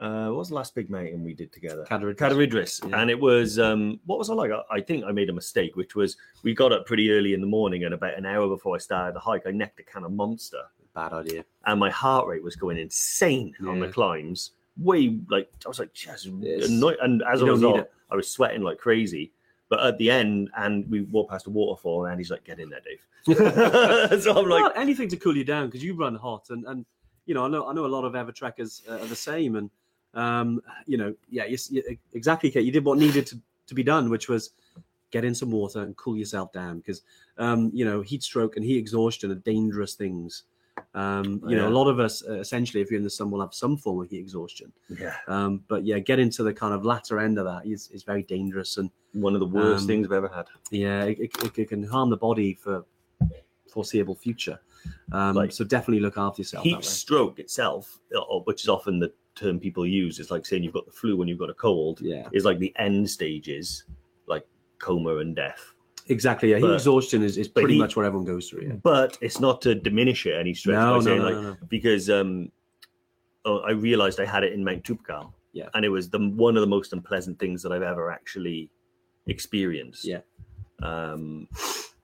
uh What was the last big mountain we did together? Cadarid- Cadair Idris, Yeah. and it was um what was I like? I, I think I made a mistake, which was we got up pretty early in the morning, and about an hour before I started the hike, I necked a can of Monster Bad idea. and my heart rate was going insane on the climbs. Way like I was like, just annoyed. And as you a don't result. I was sweating like crazy. But at the end, and we walked past a waterfall, and he's like, "Get in there, Dave." (laughs) (laughs) so I'm like, well, anything to cool you down because you run hot, and and you know I know I know a lot of Evertrekkers uh, are the same, and um, you know yeah, you, you, exactly, Kate. You did what needed to, to be done, which was get in some water and cool yourself down because um, you know heat stroke and heat exhaustion are dangerous things. Um, you know, a lot of us uh, essentially, if you're in the sun, will have some form of heat exhaustion. yeah, Um, but yeah, get into the kind of latter end of that is, is very dangerous, and one of the worst Um, things I've ever had. yeah, it, it, it can harm the body for foreseeable future. Um, Like, so definitely look after yourself. that Heat stroke itself, which is often the term people use, is like saying you've got the flu when you've got a cold. Yeah, Is like the end stages, like coma and death. Exactly. Yeah, But- exhaustion is, is pretty he- much what everyone goes through. Yeah. But it's not to diminish it any stretch. No, no, saying, no, like, no, no. because um, oh, I realized I had it in Mount Toubkal. Yeah. And it was the one of the most unpleasant things that I've ever actually experienced. Yeah. Um,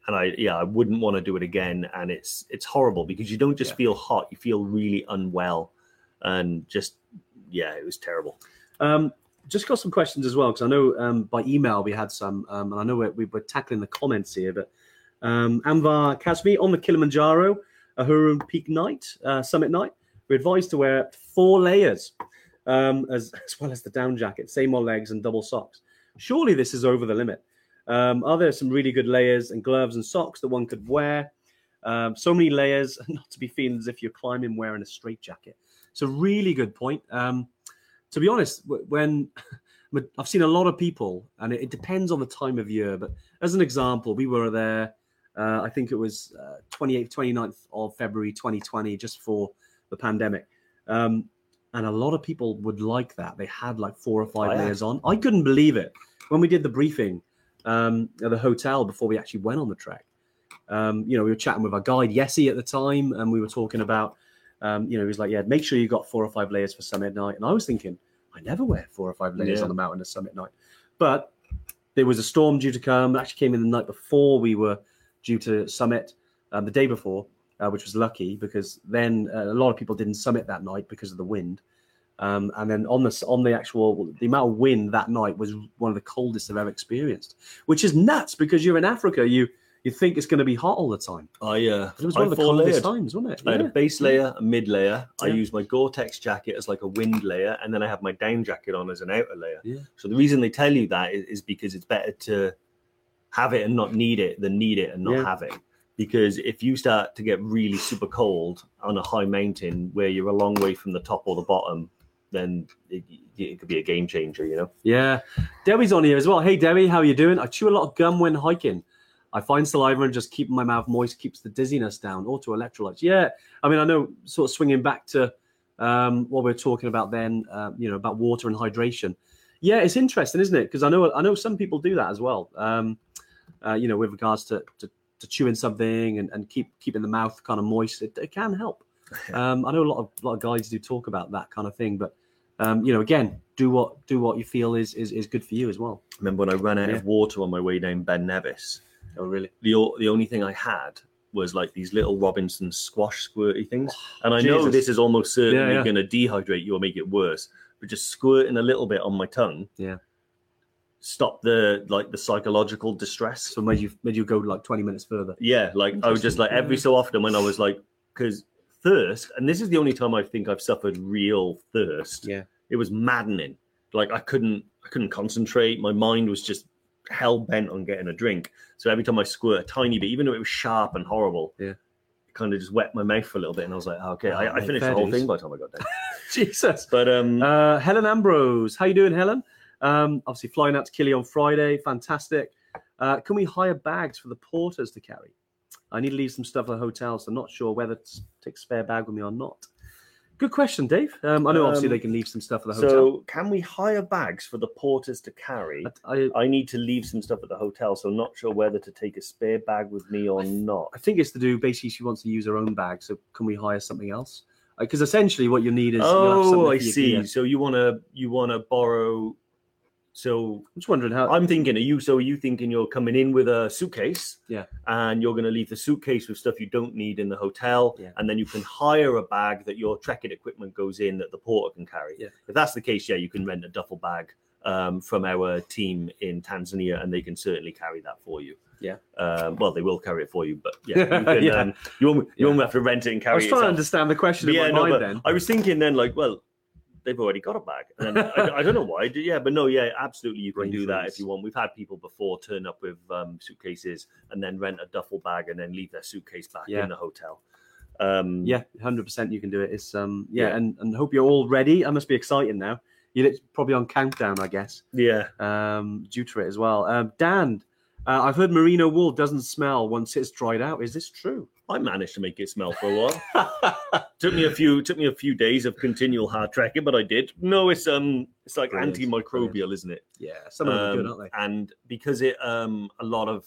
and I yeah, I wouldn't want to do it again. And it's it's horrible because you don't just Yeah. feel hot, you feel really unwell and just yeah, it was terrible. Um, just got some questions as well because I know um, by email we had some, um, and I know we're, we were tackling the comments here. But um, Anvar Kazmi on the Kilimanjaro Uhuru Peak night, uh, summit night, we're advised to wear four layers um, as, (laughs) as well as the down jacket, same on legs and double socks. Surely this is over the limit. Um, are there some really good layers and gloves and socks that one could wear? Um, so many layers, (laughs) not to be feeling as if you're climbing wearing a straight jacket. It's a really good point. Um, to be honest, when (laughs) I've seen a lot of people, and it, depends on the time of year, but as an example, we were there, uh, I think it was uh, 28th, 29th of February 2020, just for the pandemic. Um, and a lot of people would like that. They had like four or five Oh, yeah. layers on. I couldn't believe it when we did the briefing um, at the hotel before we actually went on the trek. Um, you know, we were chatting with our guide Yessie at the time, and we were talking about, um, you know, he was like, "Yeah, make sure you got four or five layers for summit night." And I was thinking, I never wear four or five layers Yeah. on the mountain at summit night, but there was a storm due to come. It actually came in the night before we were due to summit, um, the day before, uh, which was lucky because then uh, a lot of people didn't summit that night because of the wind. Um, and then on the on the actual the amount of wind that night was one of the coldest I've ever experienced, which is nuts because you're in Africa. You you think it's going to be hot all the time. I uh, It was I one of the coldest times, wasn't it? I had a base layer, a mid layer. I Yeah. use my Gore-Tex jacket as like a wind layer, and then I have my down jacket on as an outer layer. Yeah. So the reason they tell you that is, is because it's better to have it and not need it than need it and not Yeah. have it. Because if you start to get really super cold on a high mountain where you're a long way from the top or the bottom, then it, it could be a game changer, you know. Yeah. Debbie's on here as well. Hey, Debbie, how are you doing? I chew a lot of gum when hiking. I find saliva and just keeping my mouth moist keeps the dizziness down. Auto electrolytes. Yeah. I mean, I know sort of swinging back to um, what we are talking about then, uh, you know, about water and hydration. Yeah, it's interesting, isn't it? Because I know I know some people do that as well. Um, uh, you know, with regards to, to, to chewing something and, and keep keeping the mouth kind of moist, it, it can help. (laughs) Um, I know a lot of lot of guides do talk about that kind of thing, but um, you know, again, do what do what you feel is is, is good for you as well. Remember when I ran out Yeah. of water on my way down Ben Nevis? Oh, really? the o- the only thing I had was like these little Robinson squash squirty things. Oh, and I know Jesus. this is almost certainly Yeah, yeah. going to dehydrate you or make it worse, but just squirting a little bit on my tongue, Yeah. stop the like the psychological distress. So made you made you go like twenty minutes further. Yeah, like I was just like every so often when I was like, because thirst, and this is the only time I think I've suffered real thirst. Yeah. it was maddening. Like I couldn't, I couldn't concentrate. My mind was just hell bent on getting a drink. So every time I squirt a tiny bit, even though it was sharp and horrible, Yeah. it kind of just wet my mouth for a little bit, and I was like, oh, okay, Oh, I, I finished the whole thing by the time I got there. (laughs) Jesus. But um, Uh, Helen Ambrose, how you doing, Helen? Um, obviously flying out to Kili on Friday, fantastic. Uh, can we hire bags for the porters to carry? I need to leave some stuff at the hotel, so I'm not sure whether to take a spare bag with me or not. Good question, Dave. Um, I know obviously Um, they can leave some stuff at the hotel. so can we hire bags for the porters to carry? I, I, I need to leave some stuff at the hotel, so I'm not sure whether to take a spare bag with me or not. I think it's to do basically she wants to use her own bag, so can we hire something else? Because essentially what you need is you'll have something Oh, I see. So you want to you want to borrow. So I'm just wondering how. I'm thinking, are you? So are you thinking you're coming in with a suitcase? Yeah. And you're going to leave the suitcase with stuff you don't need in the hotel, Yeah. and then you can hire a bag that your trekking equipment goes in that the porter can carry. Yeah. If that's the case, yeah, you can rent a duffel bag um, from our team in Tanzania, and they can certainly carry that for you. Yeah. Um, well, they will carry it for you, but yeah, (laughs) you, can, Yeah. Um, you won't you Yeah. won't have to rent it and carry. I was it. trying to understand the question in Yeah, my no, mind then. I was thinking then, like, well, they've already got a bag. And then I, (laughs) I don't know why. Yeah, but no, yeah, absolutely, you can do that if you want. We've had people before turn up with um, suitcases and then rent a duffel bag and then leave their suitcase back Yeah. in the hotel. Um, Yeah, hundred percent. You can do it. It's um, yeah, Yeah. and and hope you're all ready. I must be exciting now. You're probably on countdown, I guess, yeah. um, due to it as well. Um, Dan, uh, I've heard merino wool doesn't smell once it's dried out. Is this true? I managed to make it smell for a while. took me a few took me a few days of continual hard tracking, but I did. No, it's um, it's like Brilliant, antimicrobial, isn't it? yeah, some of them are good, Um, aren't they? And because it um a lot of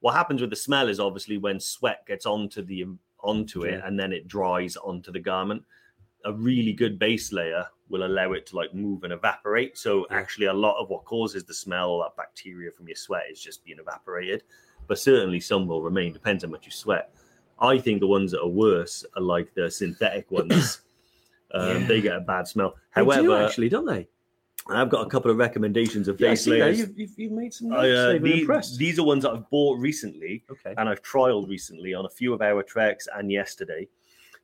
what happens with the smell is obviously when sweat gets onto the onto it and then it dries onto the garment. A really good base layer will allow it to like move and evaporate. So Yeah. actually a lot of what causes the smell that bacteria from your sweat is just being evaporated. But certainly some will remain, depends how much you sweat. I think the ones that are worse are like the synthetic (coughs) ones Um, Yeah. They get a bad smell. They do, However, actually, don't they? I've got a couple of recommendations of Yeah, layers. You've, you've, you've made some I, uh, these, impressed. these are ones that I've bought recently okay. and I've trialed recently on a few of our treks and yesterday.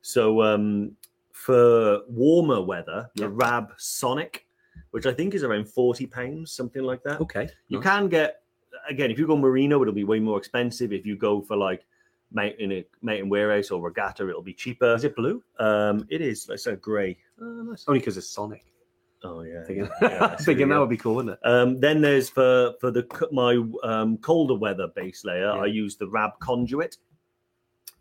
So um, for warmer weather, the Rab Sonic, which I think is around forty pounds, something like that. Okay. You nice. can get again if you go merino, it'll be way more expensive. If you go for like mountain a mountain warehouse or regatta, it'll be cheaper. Is it blue? Um, it is. It's a grey. Oh, nice. Only because it's Sonic. Oh yeah. Thinking, yeah, (laughs) thinking that would be cool, wouldn't it? Um, then there's for for the my um, colder weather base layer, Yeah. I use the Rab conduit.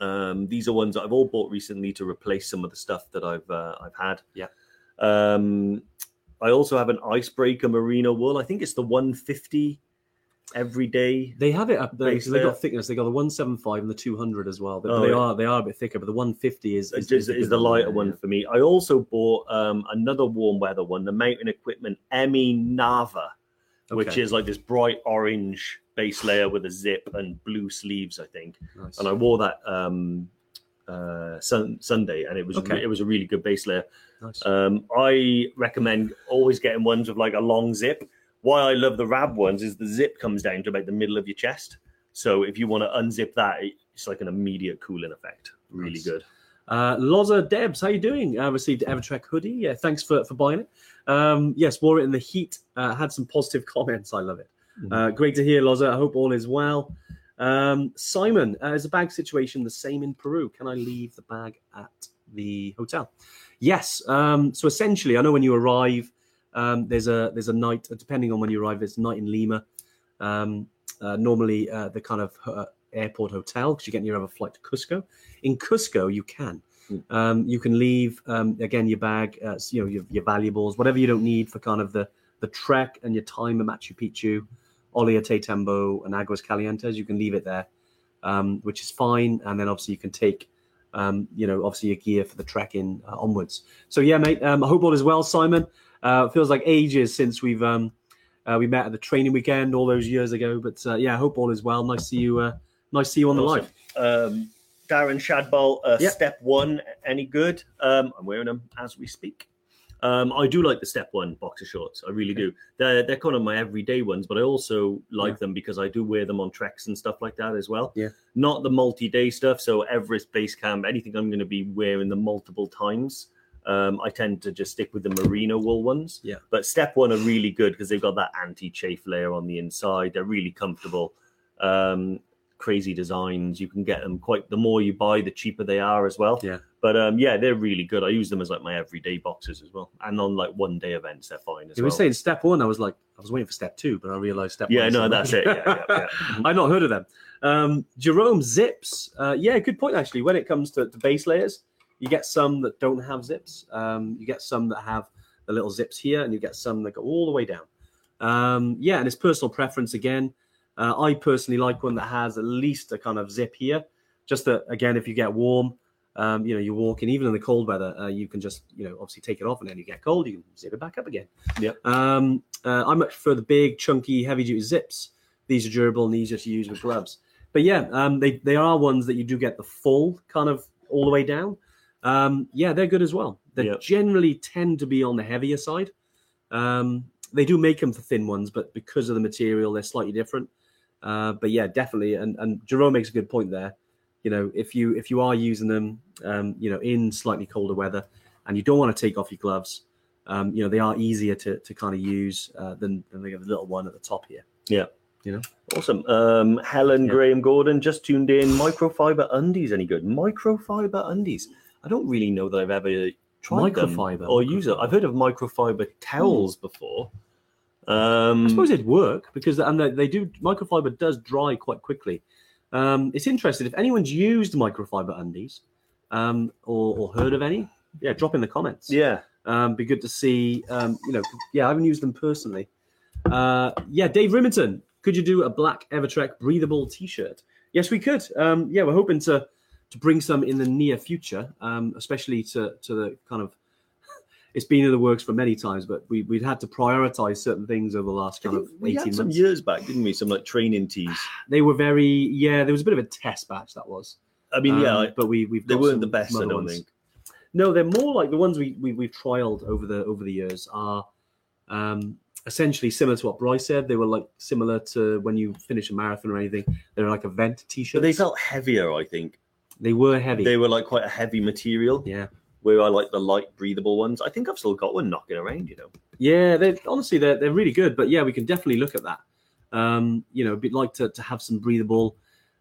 Um, these are ones that I've all bought recently to replace some of the stuff that I've uh, I've had. Yeah. Um, I also have an icebreaker merino wool. I think it's the 150 every day. They have it up there. So they got thickness. They got the 175 and the 200 as well. But Oh, they yeah. are they are a bit thicker. But the 150 is Is, is, is, the lighter yeah, one yeah. for me. I also bought um, another warm weather one, the Mountain Equipment Emmy Nava, which is like this bright orange base layer with a zip and blue sleeves, I think. Nice. and I wore that um, uh, sun, Sunday, and it was Okay. it was a really good base layer. Nice. Um, I recommend always getting ones with like a long zip. Why I love the Rab ones is the zip comes down to about the middle of your chest. So if you want to unzip that, it's like an immediate cooling effect. Really Nice. good. Uh, Loza Debs, how are you doing? I received the Evertrek hoodie. Yeah, thanks for, for buying it. Um, yes, wore it in the heat. Uh, had some positive (laughs) comments. I love it. Mhm. Uh, great to hear, Loza. I hope all is well. Um, Simon, uh, is the bag situation the same in Peru? Can I leave the bag at the hotel? Yes. Um, so essentially, I know when you arrive, um, there's a there's a night. Depending on when you arrive, there's a night in Lima. Um, uh, normally, uh, the kind of uh, airport hotel because you're getting your other flight to Cusco. In Cusco, you can. Mm. Um, you can leave um, again your bag, uh, you know, your, your valuables, whatever you don't need for kind of the the trek and your time at Machu Picchu, Ollanta Tambo, and Aguas Calientes. You can leave it there, um, which is fine. And then obviously you can take, um, you know, obviously your gear for the trekking uh, onwards. So yeah, mate. Um, I hope all is well, Simon. Uh, it feels like ages since we've um, uh, we met at the training weekend all those years ago. But uh, yeah, I hope all is well. Nice to see you. Uh, nice to see you on the Awesome. live. Um, Darren Shadball, uh, Yeah. step one, any good? Um, I'm wearing them as we speak. Um, I do like the step one boxer shorts. I really do. They're they're kind of my everyday ones, but I also like Yeah. them because I do wear them on treks and stuff like that as well. Yeah. Not the multi-day stuff. So Everest base camp, anything I'm going to be wearing them multiple times. Um, I tend to just stick with the merino wool ones. Yeah. But step one are really good because they've got that anti-chafe layer on the inside. They're really comfortable. Um, crazy designs. You can get them quite. The more you buy, the cheaper they are as well. Yeah. But um, yeah, they're really good. I use them as like my everyday boxes as well, and on like one day events, they're fine as You well. You were saying step one. I was like, I was waiting for step two, but I realized step yeah, no, that's it. Yeah, yeah, yeah. (laughs) I've not heard of them. Um, Jerome zips. Uh, yeah, good point actually. When it comes to, to base layers, you get some that don't have zips. Um, you get some that have the little zips here, and you get some that go all the way down. Um, yeah, and it's personal preference again. Uh, I personally like one that has at least a kind of zip here, just that again, if you get warm, um, you know, you're walking even in the cold weather, uh, you can just you know obviously take it off, and then you get cold, you can zip it back up again. Yep. Um, uh, I much prefer the big, chunky, heavy duty zips. These are durable and easier to use with gloves. But yeah, um, they they are ones that you do get the full kind of all the way down. Um, yeah, they're good as well. They Yep. generally tend to be on the heavier side. Um, they do make them for thin ones, but because of the material, they're slightly different. Uh, but yeah, definitely. And and Jerome makes a good point there. You know, if you if you are using them, um, you know, in slightly colder weather, and you don't want to take off your gloves, um, you know, they are easier to to kind of use uh, than than the little one at the top here. Yeah. You know, Awesome. Um, Helen Yeah. Graham Gordon just tuned in. Microfiber undies any good? Microfiber undies. I don't really know that I've ever tried them Microfiber, or use it. I've heard of microfiber towels before. Um, I suppose it'd work because and they, they do microfiber does dry quite quickly. Um, it's interesting if anyone's used microfiber undies um, or, or heard of any. Yeah, drop in the comments. yeah. um, be good to see. Um, you know, yeah, I haven't used them personally. Uh, yeah, Dave Rimington, could you do a black Evertrek breathable T-shirt? Yes, we could. Um, yeah, we're hoping to to bring some in the near future, um, especially to to the kind of. (laughs) It's been in the works for many times, but we we'd had to prioritize certain things over the last kind of we had some years back, didn't we? Some like training tees. (sighs) They were very yeah. There was a bit of a test batch that was. I mean, yeah, Um, I- but we we've they weren't the best. I don't ones. think. No, they're more like the ones we, we we've trialed over the over the years are um, essentially similar to what Bryce said. They were like similar to when you finish a marathon or anything. They're like event t-shirts. But they felt heavier, I think. They were heavy. They were like quite a heavy material. yeah, Where I like the light, breathable ones. I think I've still got one knocking around. You know. yeah. They honestly they're they're really good. But yeah, we can definitely look at that. Um, you know, we'd like to to have some breathable.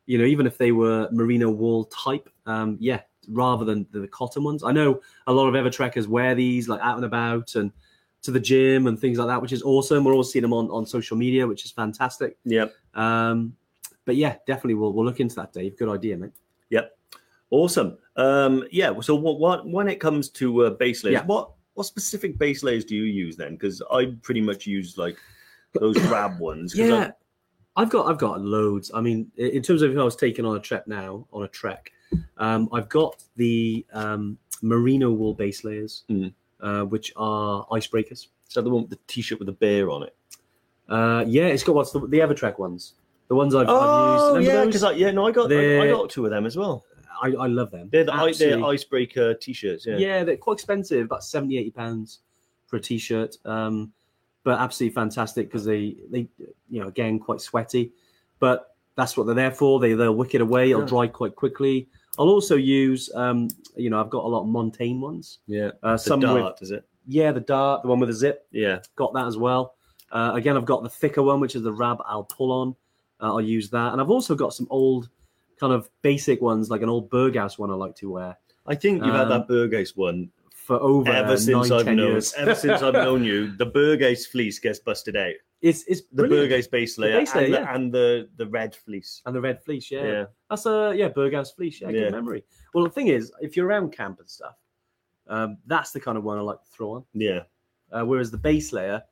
You know, even if they were merino wool type, um, yeah, rather than the, the cotton ones. I know a lot of Evertrekkers wear these like out and about and to the gym and things like that, which is awesome. We're all seeing them on, on social media, which is fantastic. Yeah. Um, but yeah, definitely we'll we'll look into that, Dave. Good idea, mate. Awesome. Um, yeah. So what, what when it comes to uh, base layers, Yeah. what what specific base layers do you use then? Because I pretty much use like those grab (coughs) ones. 'cause I- Yeah, I've got I've got loads. I mean, in terms of if I was taking on a trek now on a trek, um, I've got the um, merino wool base layers, Mm. uh, which are icebreakers. That the one with the t-shirt with the bear on it? Uh, yeah, it's got what's the, the Evertrek ones, the ones I've, Oh I've used. Remember yeah, because yeah, no, I got I, I got two of them as well. I, I love them. They're the i- they're icebreaker t-shirts. Yeah. yeah. they're quite expensive, about 70, 80 pounds for a t-shirt. Um, but absolutely fantastic because they, they, you know, again, quite sweaty, but that's what they're there for. They, they'll wick it away. It'll Yeah. dry quite quickly. I'll also use, um, you know, I've got a lot of Montane ones. yeah. Uh, The some dart, with, is it? yeah, the dart, the one with the zip, Yeah. got that as well. Uh, again, I've got the thicker one, which is the Rab Al Pull On. Uh, I'll use that. And I've also got some old kind of basic ones, like an old Berghaus one I like to wear I think you've had Um, that Berghaus one for over ever since nine, I've known. years. Ever since I've known you, (laughs) the Berghaus fleece gets busted out. It's it's The brilliant. Berghaus base layer, base layer, and, yeah. the, and the the red fleece. and the red fleece. Yeah, Yeah. that's a yeah Berghaus fleece. Yeah, Yeah. good memory. Well, the thing is, if you're around camp and stuff, um, that's the kind of one I like to throw on. Yeah. Uh, whereas the base layer,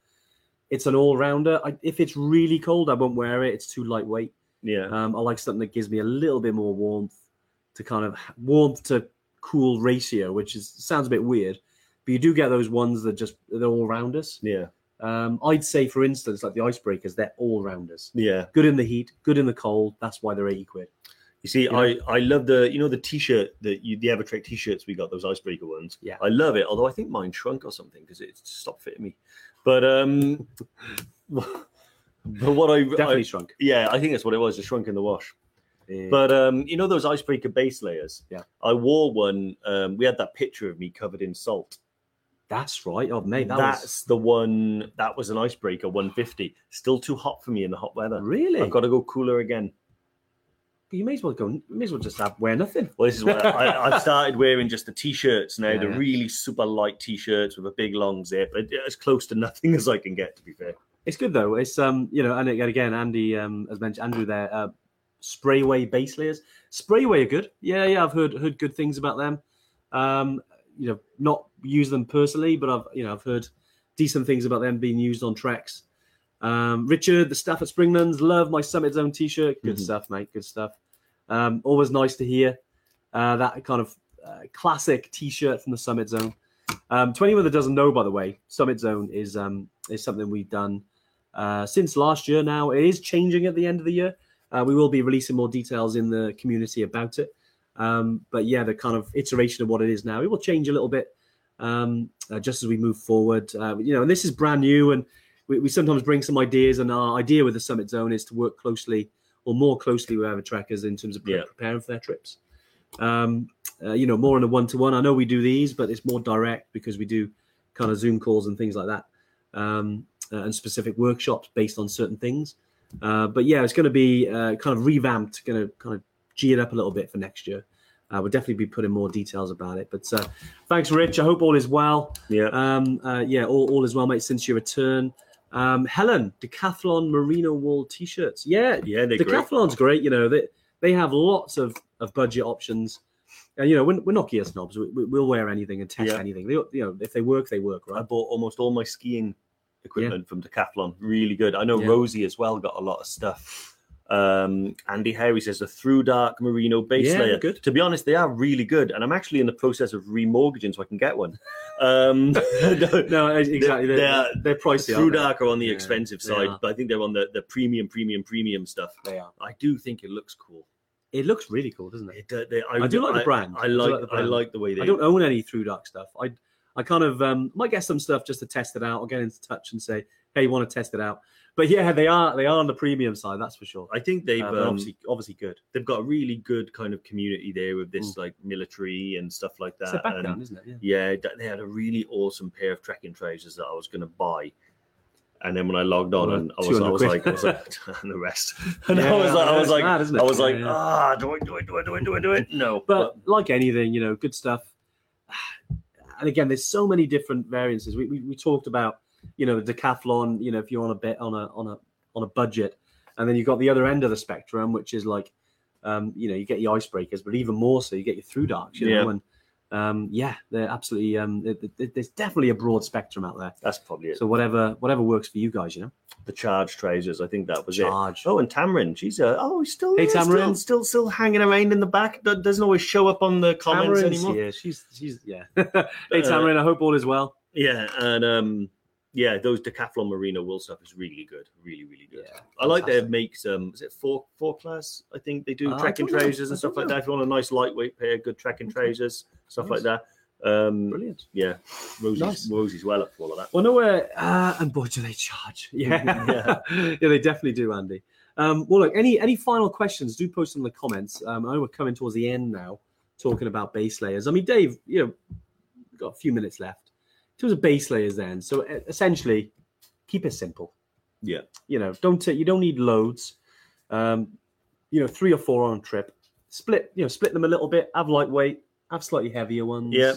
it's an all rounder. If it's really cold, I won't wear it. It's too lightweight. Yeah. Um, I like something that gives me a little bit more warmth to kind of warmth to cool ratio, which is sounds a bit weird, but you do get those ones that just they're all rounders. Yeah. Um, I'd say, for instance, like the icebreakers, they're all rounders. Yeah. Good in the heat, good in the cold. That's why they're eighty quid. You see, know? I I love the you know the t-shirt that you the Evertrek t-shirts we got those icebreaker ones. Yeah. I love it. Although I think mine shrunk or something because it stopped fitting me. But um, (laughs) but what I, Definitely I shrunk. yeah, I think that's what it was. It shrunk in the wash. Yeah. But um, you know those icebreaker base layers. Yeah. I wore one. Um, we had that picture of me covered in salt. that's right. Oh, mate, that That's was the one. That was an icebreaker 150. Still too hot for me in the hot weather. really. I've got to go cooler again. You may as well go. You may as well just have wear nothing. Well, this is what I, I've started wearing just the t-shirts now. The Yeah. really super light t-shirts with a big long zip. As close to nothing (laughs) as I can get, to be fair. It's good though. It's um, you know, and again, Andy, um, as mentioned, Andrew there, uh, sprayway base layers. Sprayway are good. Yeah, yeah, I've heard heard good things about them. Um, you know, not use them personally, but I've you know I've heard decent things about them being used on tracks. Um, Richard, the staff at Springlands, love my Summit Zone T-shirt. Good Mhm. stuff, mate. Good stuff. Um, always nice to hear uh, that kind of uh, classic T-shirt from the Summit Zone. Um, to anyone that doesn't know, by the way, Summit Zone is um, is something we've done uh, since last year. Now it is changing at the end of the year. Uh, we will be releasing more details in the community about it. Um, but yeah, the kind of iteration of what it is now, it will change a little bit um, uh, just as we move forward. Uh, you know, and this is brand new, and we, we sometimes bring some ideas. And our idea with the Summit Zone is to work closely or more closely with our trackers in terms of pre- Yeah. preparing for their trips. Um, uh, you know, more in a one-to-one. I know we do these, but it's more direct because we do kind of Zoom calls and things like that, um, uh, and specific workshops based on certain things. Uh, but yeah, it's going to be uh, kind of revamped, going to kind of G it up a little bit for next year. Uh, we'll definitely be putting more details about it. But uh, thanks, Rich. I hope all is well. Yeah. Um, uh, yeah, all, all is well, mate, since your return. Um, Helen, Decathlon merino wool t-shirts. Yeah, yeah, they're great. Decathlon's great. You know, they they have lots of, of budget options. And you know, we're, we're not gear snobs. We, we'll wear anything and test Yeah. anything. They, you know, if they work, they work, Right. I bought almost all my skiing equipment from Decathlon. Really good. I know Yeah. Rosie as well got a lot of stuff. Um, Andy Harry says a ThruDark merino base Yeah, layer. good. To be honest, they are really good, and I'm actually in the process of remortgaging so I can get one. Um, (laughs) (laughs) No, exactly. They're, They are- they're pricey. ThruDark are on the Yeah, expensive side, are. but I think they're on the, the premium, premium, premium stuff. They are. I do think it looks cool. it looks really cool, doesn't it? It, uh, they, I do like the brand. I I like, like the I like the way they. I don't own any ThruDark stuff. I I kind of um, might get some stuff just to test it out. I'll get into touch and say, hey, you want to test it out? But yeah, they are they are on the premium side, that's for sure. I think they've Uh, um, obviously obviously good. they've got a really good kind of community there with this like military and stuff like It's that. a background, and isn't it? Yeah. yeah, they had a really awesome pair of trekking trousers that I was going to buy. And then when I logged on, and I was, I was like, I was like, (laughs) and the rest. (laughs) (laughs) And Yeah, I was like, I was like, mad? I was like, Yeah, yeah. ah, do I, do it? do I, do it? do I, do it? No, But like anything, you know, good stuff. And again, there's so many different variances. We, we, we talked about, you know, the decathlon. You know, if you're on a bit on a on a on a budget, and then you've got the other end of the spectrum, which is like, um, you know, you get your icebreakers, but even more so, you get your ThruDarks. You know, Yeah. and um, yeah, they're absolutely. Um, there- there- there's definitely a broad spectrum out there. that's probably it. So whatever whatever works for you guys, you know. the charge trousers, I think that was it. Charge. Oh, and Tamrin, she's uh, oh, he's still Hey, yeah, still, Tamrin. still, still hanging around in the back. Do- Doesn't always show up on the comments Tamarin's anymore. Yeah, She's she's yeah. (laughs) hey Tamarin, I hope all is well. Yeah, and um, yeah, those Decathlon Merino wool stuff is really good, really, really good. Yeah, I like their makes. make some. Is it four Forclaz? I think they do Ah, don't know. trousers and stuff like that. If you want a nice lightweight pair, good trekking Okay. trousers, stuff Nice. like that. Um, Brilliant. yeah, Rosie's, Nice. Rosie's well up for all of that. Well, no, uh, uh, and boy, do they charge! (laughs) Yeah, (laughs) yeah, yeah, they definitely do, Andy. Um, well, look, any any final questions? Do post them in the comments. Um, I know we're coming towards the end now, talking about base layers. I mean, Dave, you know, got a few minutes left. In terms of base layers, then, so essentially, keep it simple. Yeah. You know, don't take, you don't need loads. Um, you know, three or four on a trip. Split, you know, split them a little bit. Have lightweight. Have slightly heavier ones. Yeah.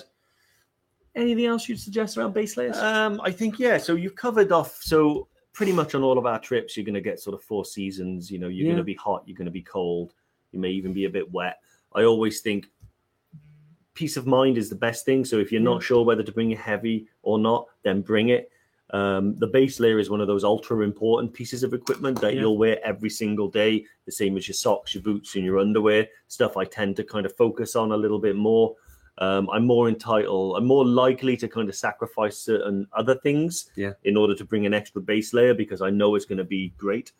Anything else you'd suggest around base layers? Um, I think yeah. So you've covered off. So pretty much on all of our trips, you're going to get sort of four seasons. You know, you're Yeah. going to be hot, you're going to be cold, you may even be a bit wet. I always think peace of mind is the best thing. So if you're not sure whether to bring it heavy or not, then bring it. Um, the base layer is one of those ultra important pieces of equipment that Yeah. you'll wear every single day, the same as your socks, your boots, and your underwear. Stuff I tend to kind of focus on a little bit more. Um, I'm more entitled, I'm more likely to kind of sacrifice certain other things Yeah. in order to bring an extra base layer because I know it's going to be great.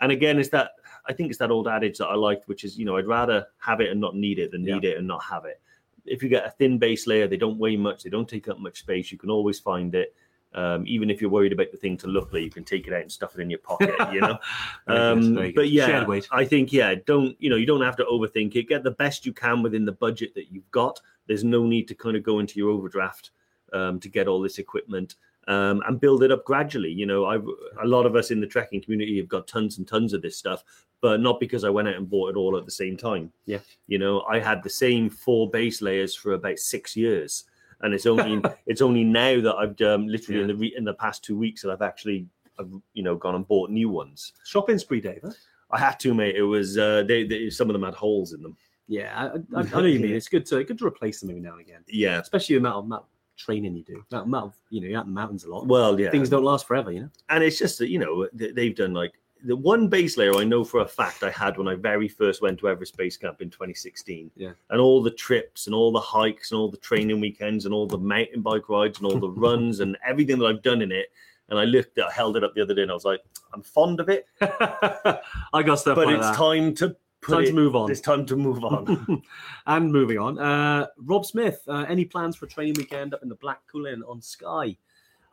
And again, it's that I think it's that old adage that I liked, which is you know I'd rather have it and not need it than need it and not have it. If you get a thin base layer, they don't weigh much, they don't take up much space. You can always find it. Um, even if you're worried about the thing to look like, you can take it out and stuff it in your pocket. You know. (laughs) Um, but yeah, I think yeah, don't you know you don't have to overthink it. Get the best you can within the budget that you've got. There's no need to kind of go into your overdraft um, to get all this equipment um, and build it up gradually. You know, I've a lot of us in the trekking community have got tons and tons of this stuff, but not because I went out and bought it all at the same time. Yeah. you know, I had the same four base layers for about six years. And it's only (laughs) it's only now that I've um, literally in the re- in the past two weeks that I've actually I've, you know gone and bought new ones. Shopping spree, Dave. Huh? I had to, mate. It was uh, they, they some of them had holes in them. Yeah, I, I, I (laughs) know you mean. It's good to good to replace them every now and again, Yeah. especially the amount of, amount training you do. That amount of you know, you're out in the mountains a lot. Well, yeah. Things don't last forever, you know. and it's just that you know th- they've done like the one base layer I know for a fact I had when I very first went to Everest Base Camp in 2016. Yeah. And all the trips and all the hikes and all the training weekends and all the mountain bike rides and all the (laughs) runs and everything that I've done in it. And I looked, I held it up the other day and I was like, I'm fond of it, (laughs) I got stuff but like it's that. time to put Time it, to move on. It's time to move on. (laughs) and moving on, uh, Rob Smith. Uh, any plans for a training weekend up in the Black Cuillin on Skye?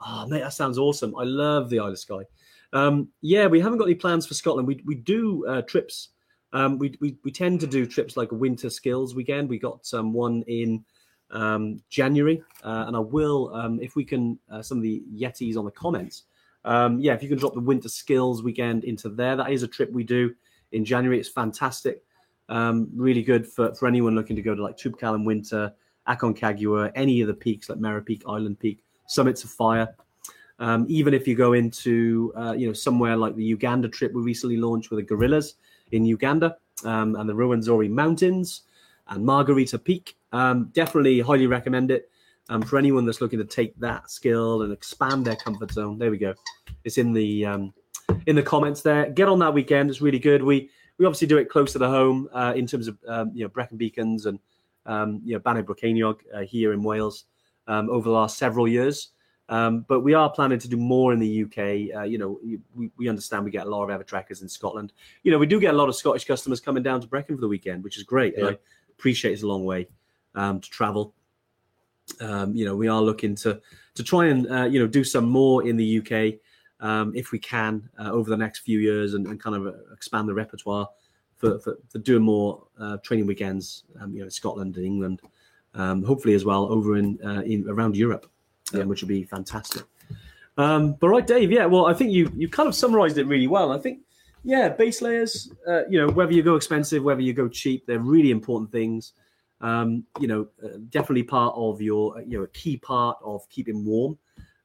Oh, mate, that sounds awesome. I love the Isle of Skye. Um, yeah, we haven't got any plans for Scotland. We we do uh, trips. Um, we, we we tend to do trips like a winter skills weekend. We got um, one in um, January, uh, and I will um, if we can uh, some of the Yetis on the comments. Um, yeah, if you can drop the winter skills weekend into there, that is a trip we do in January. It's fantastic, really good for, for anyone looking to go to like Toubkal in winter, Aconcagua, any of the peaks like Mera Peak, Island Peak, Summits of Fire. Um, even if you go into uh, you know somewhere like the Uganda trip we recently launched with the gorillas in Uganda um, and the Ruwenzori Mountains and Margarita Peak, um, definitely highly recommend it. Um, for anyone that's looking to take that skill and expand their comfort zone, there we go. It's in the um, in the comments there. Get on that weekend; it's really good. We we obviously do it closer to the home uh, in terms of um, you know Brecon Beacons and you know Bannau Brycheiniog uh, here in Wales over the last several years. Um, but we are planning to do more in the UK. Uh, you know, we, we understand we get a lot of Evertrekkers in Scotland. You know, we do get a lot of Scottish customers coming down to Brecon for the weekend, which is great. Yeah. I appreciate it's a long way um, to travel. Um, you know, we are looking to to try and uh, you know do some more in the UK um, if we can uh, over the next few years and, and kind of uh, expand the repertoire for, for, for doing more uh, training weekends. Um, you know, in Scotland and England, um, hopefully as well over in, uh, in around Europe, um, Yeah. which would be fantastic. Um, but right, Dave. Yeah, well, I think you you kind of summarised it really well. I think yeah, base layers. Uh, you know, whether you go expensive, whether you go cheap, they're really important things. Um, you know, uh, definitely part of your you know a key part of keeping warm,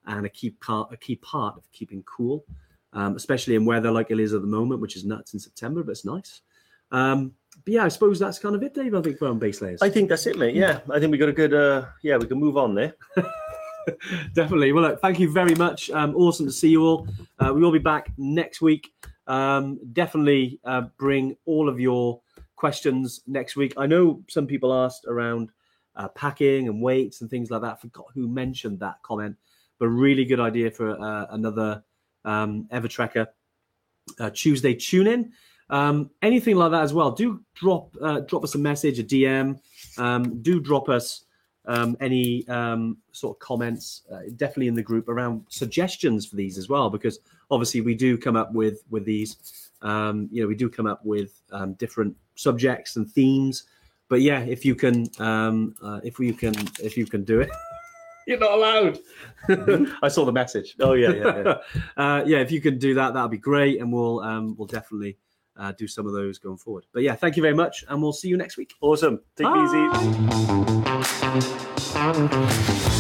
and a key part a key part of keeping cool, um, especially in weather like it is at the moment, which is nuts in September, but it's nice. Um, but yeah, I suppose that's kind of it, Dave. I think for on base layers. I think that's it, mate. Yeah, I think we got a good. Uh, yeah, we can move on there. (laughs) (laughs) Definitely. Well, look, thank you very much. Um, awesome to see you all. Uh, we will be back next week. Um, definitely uh, bring all of your questions next week. I know some people asked around uh, packing and weights and things like that. Forgot who mentioned that comment, but really good idea for uh, another um, Evertrekker uh, Tuesday tune in. Um, anything like that as well. Do drop uh, drop us a message, a DM. Um, do drop us um, any um, sort of comments, uh, definitely in the group around suggestions for these as well, because obviously we do come up with with these. Um, you know, we do come up with um, different subjects and themes. But yeah, if you can, um, uh, if you can, if you can do it, you're not allowed. (laughs) I saw the message. Oh yeah, yeah, yeah. (laughs) uh, yeah, if you can do that, that'd be great, and we'll um, we'll definitely uh, do some of those going forward. But yeah, thank you very much, and we'll see you next week. awesome. Take it easy. Bye.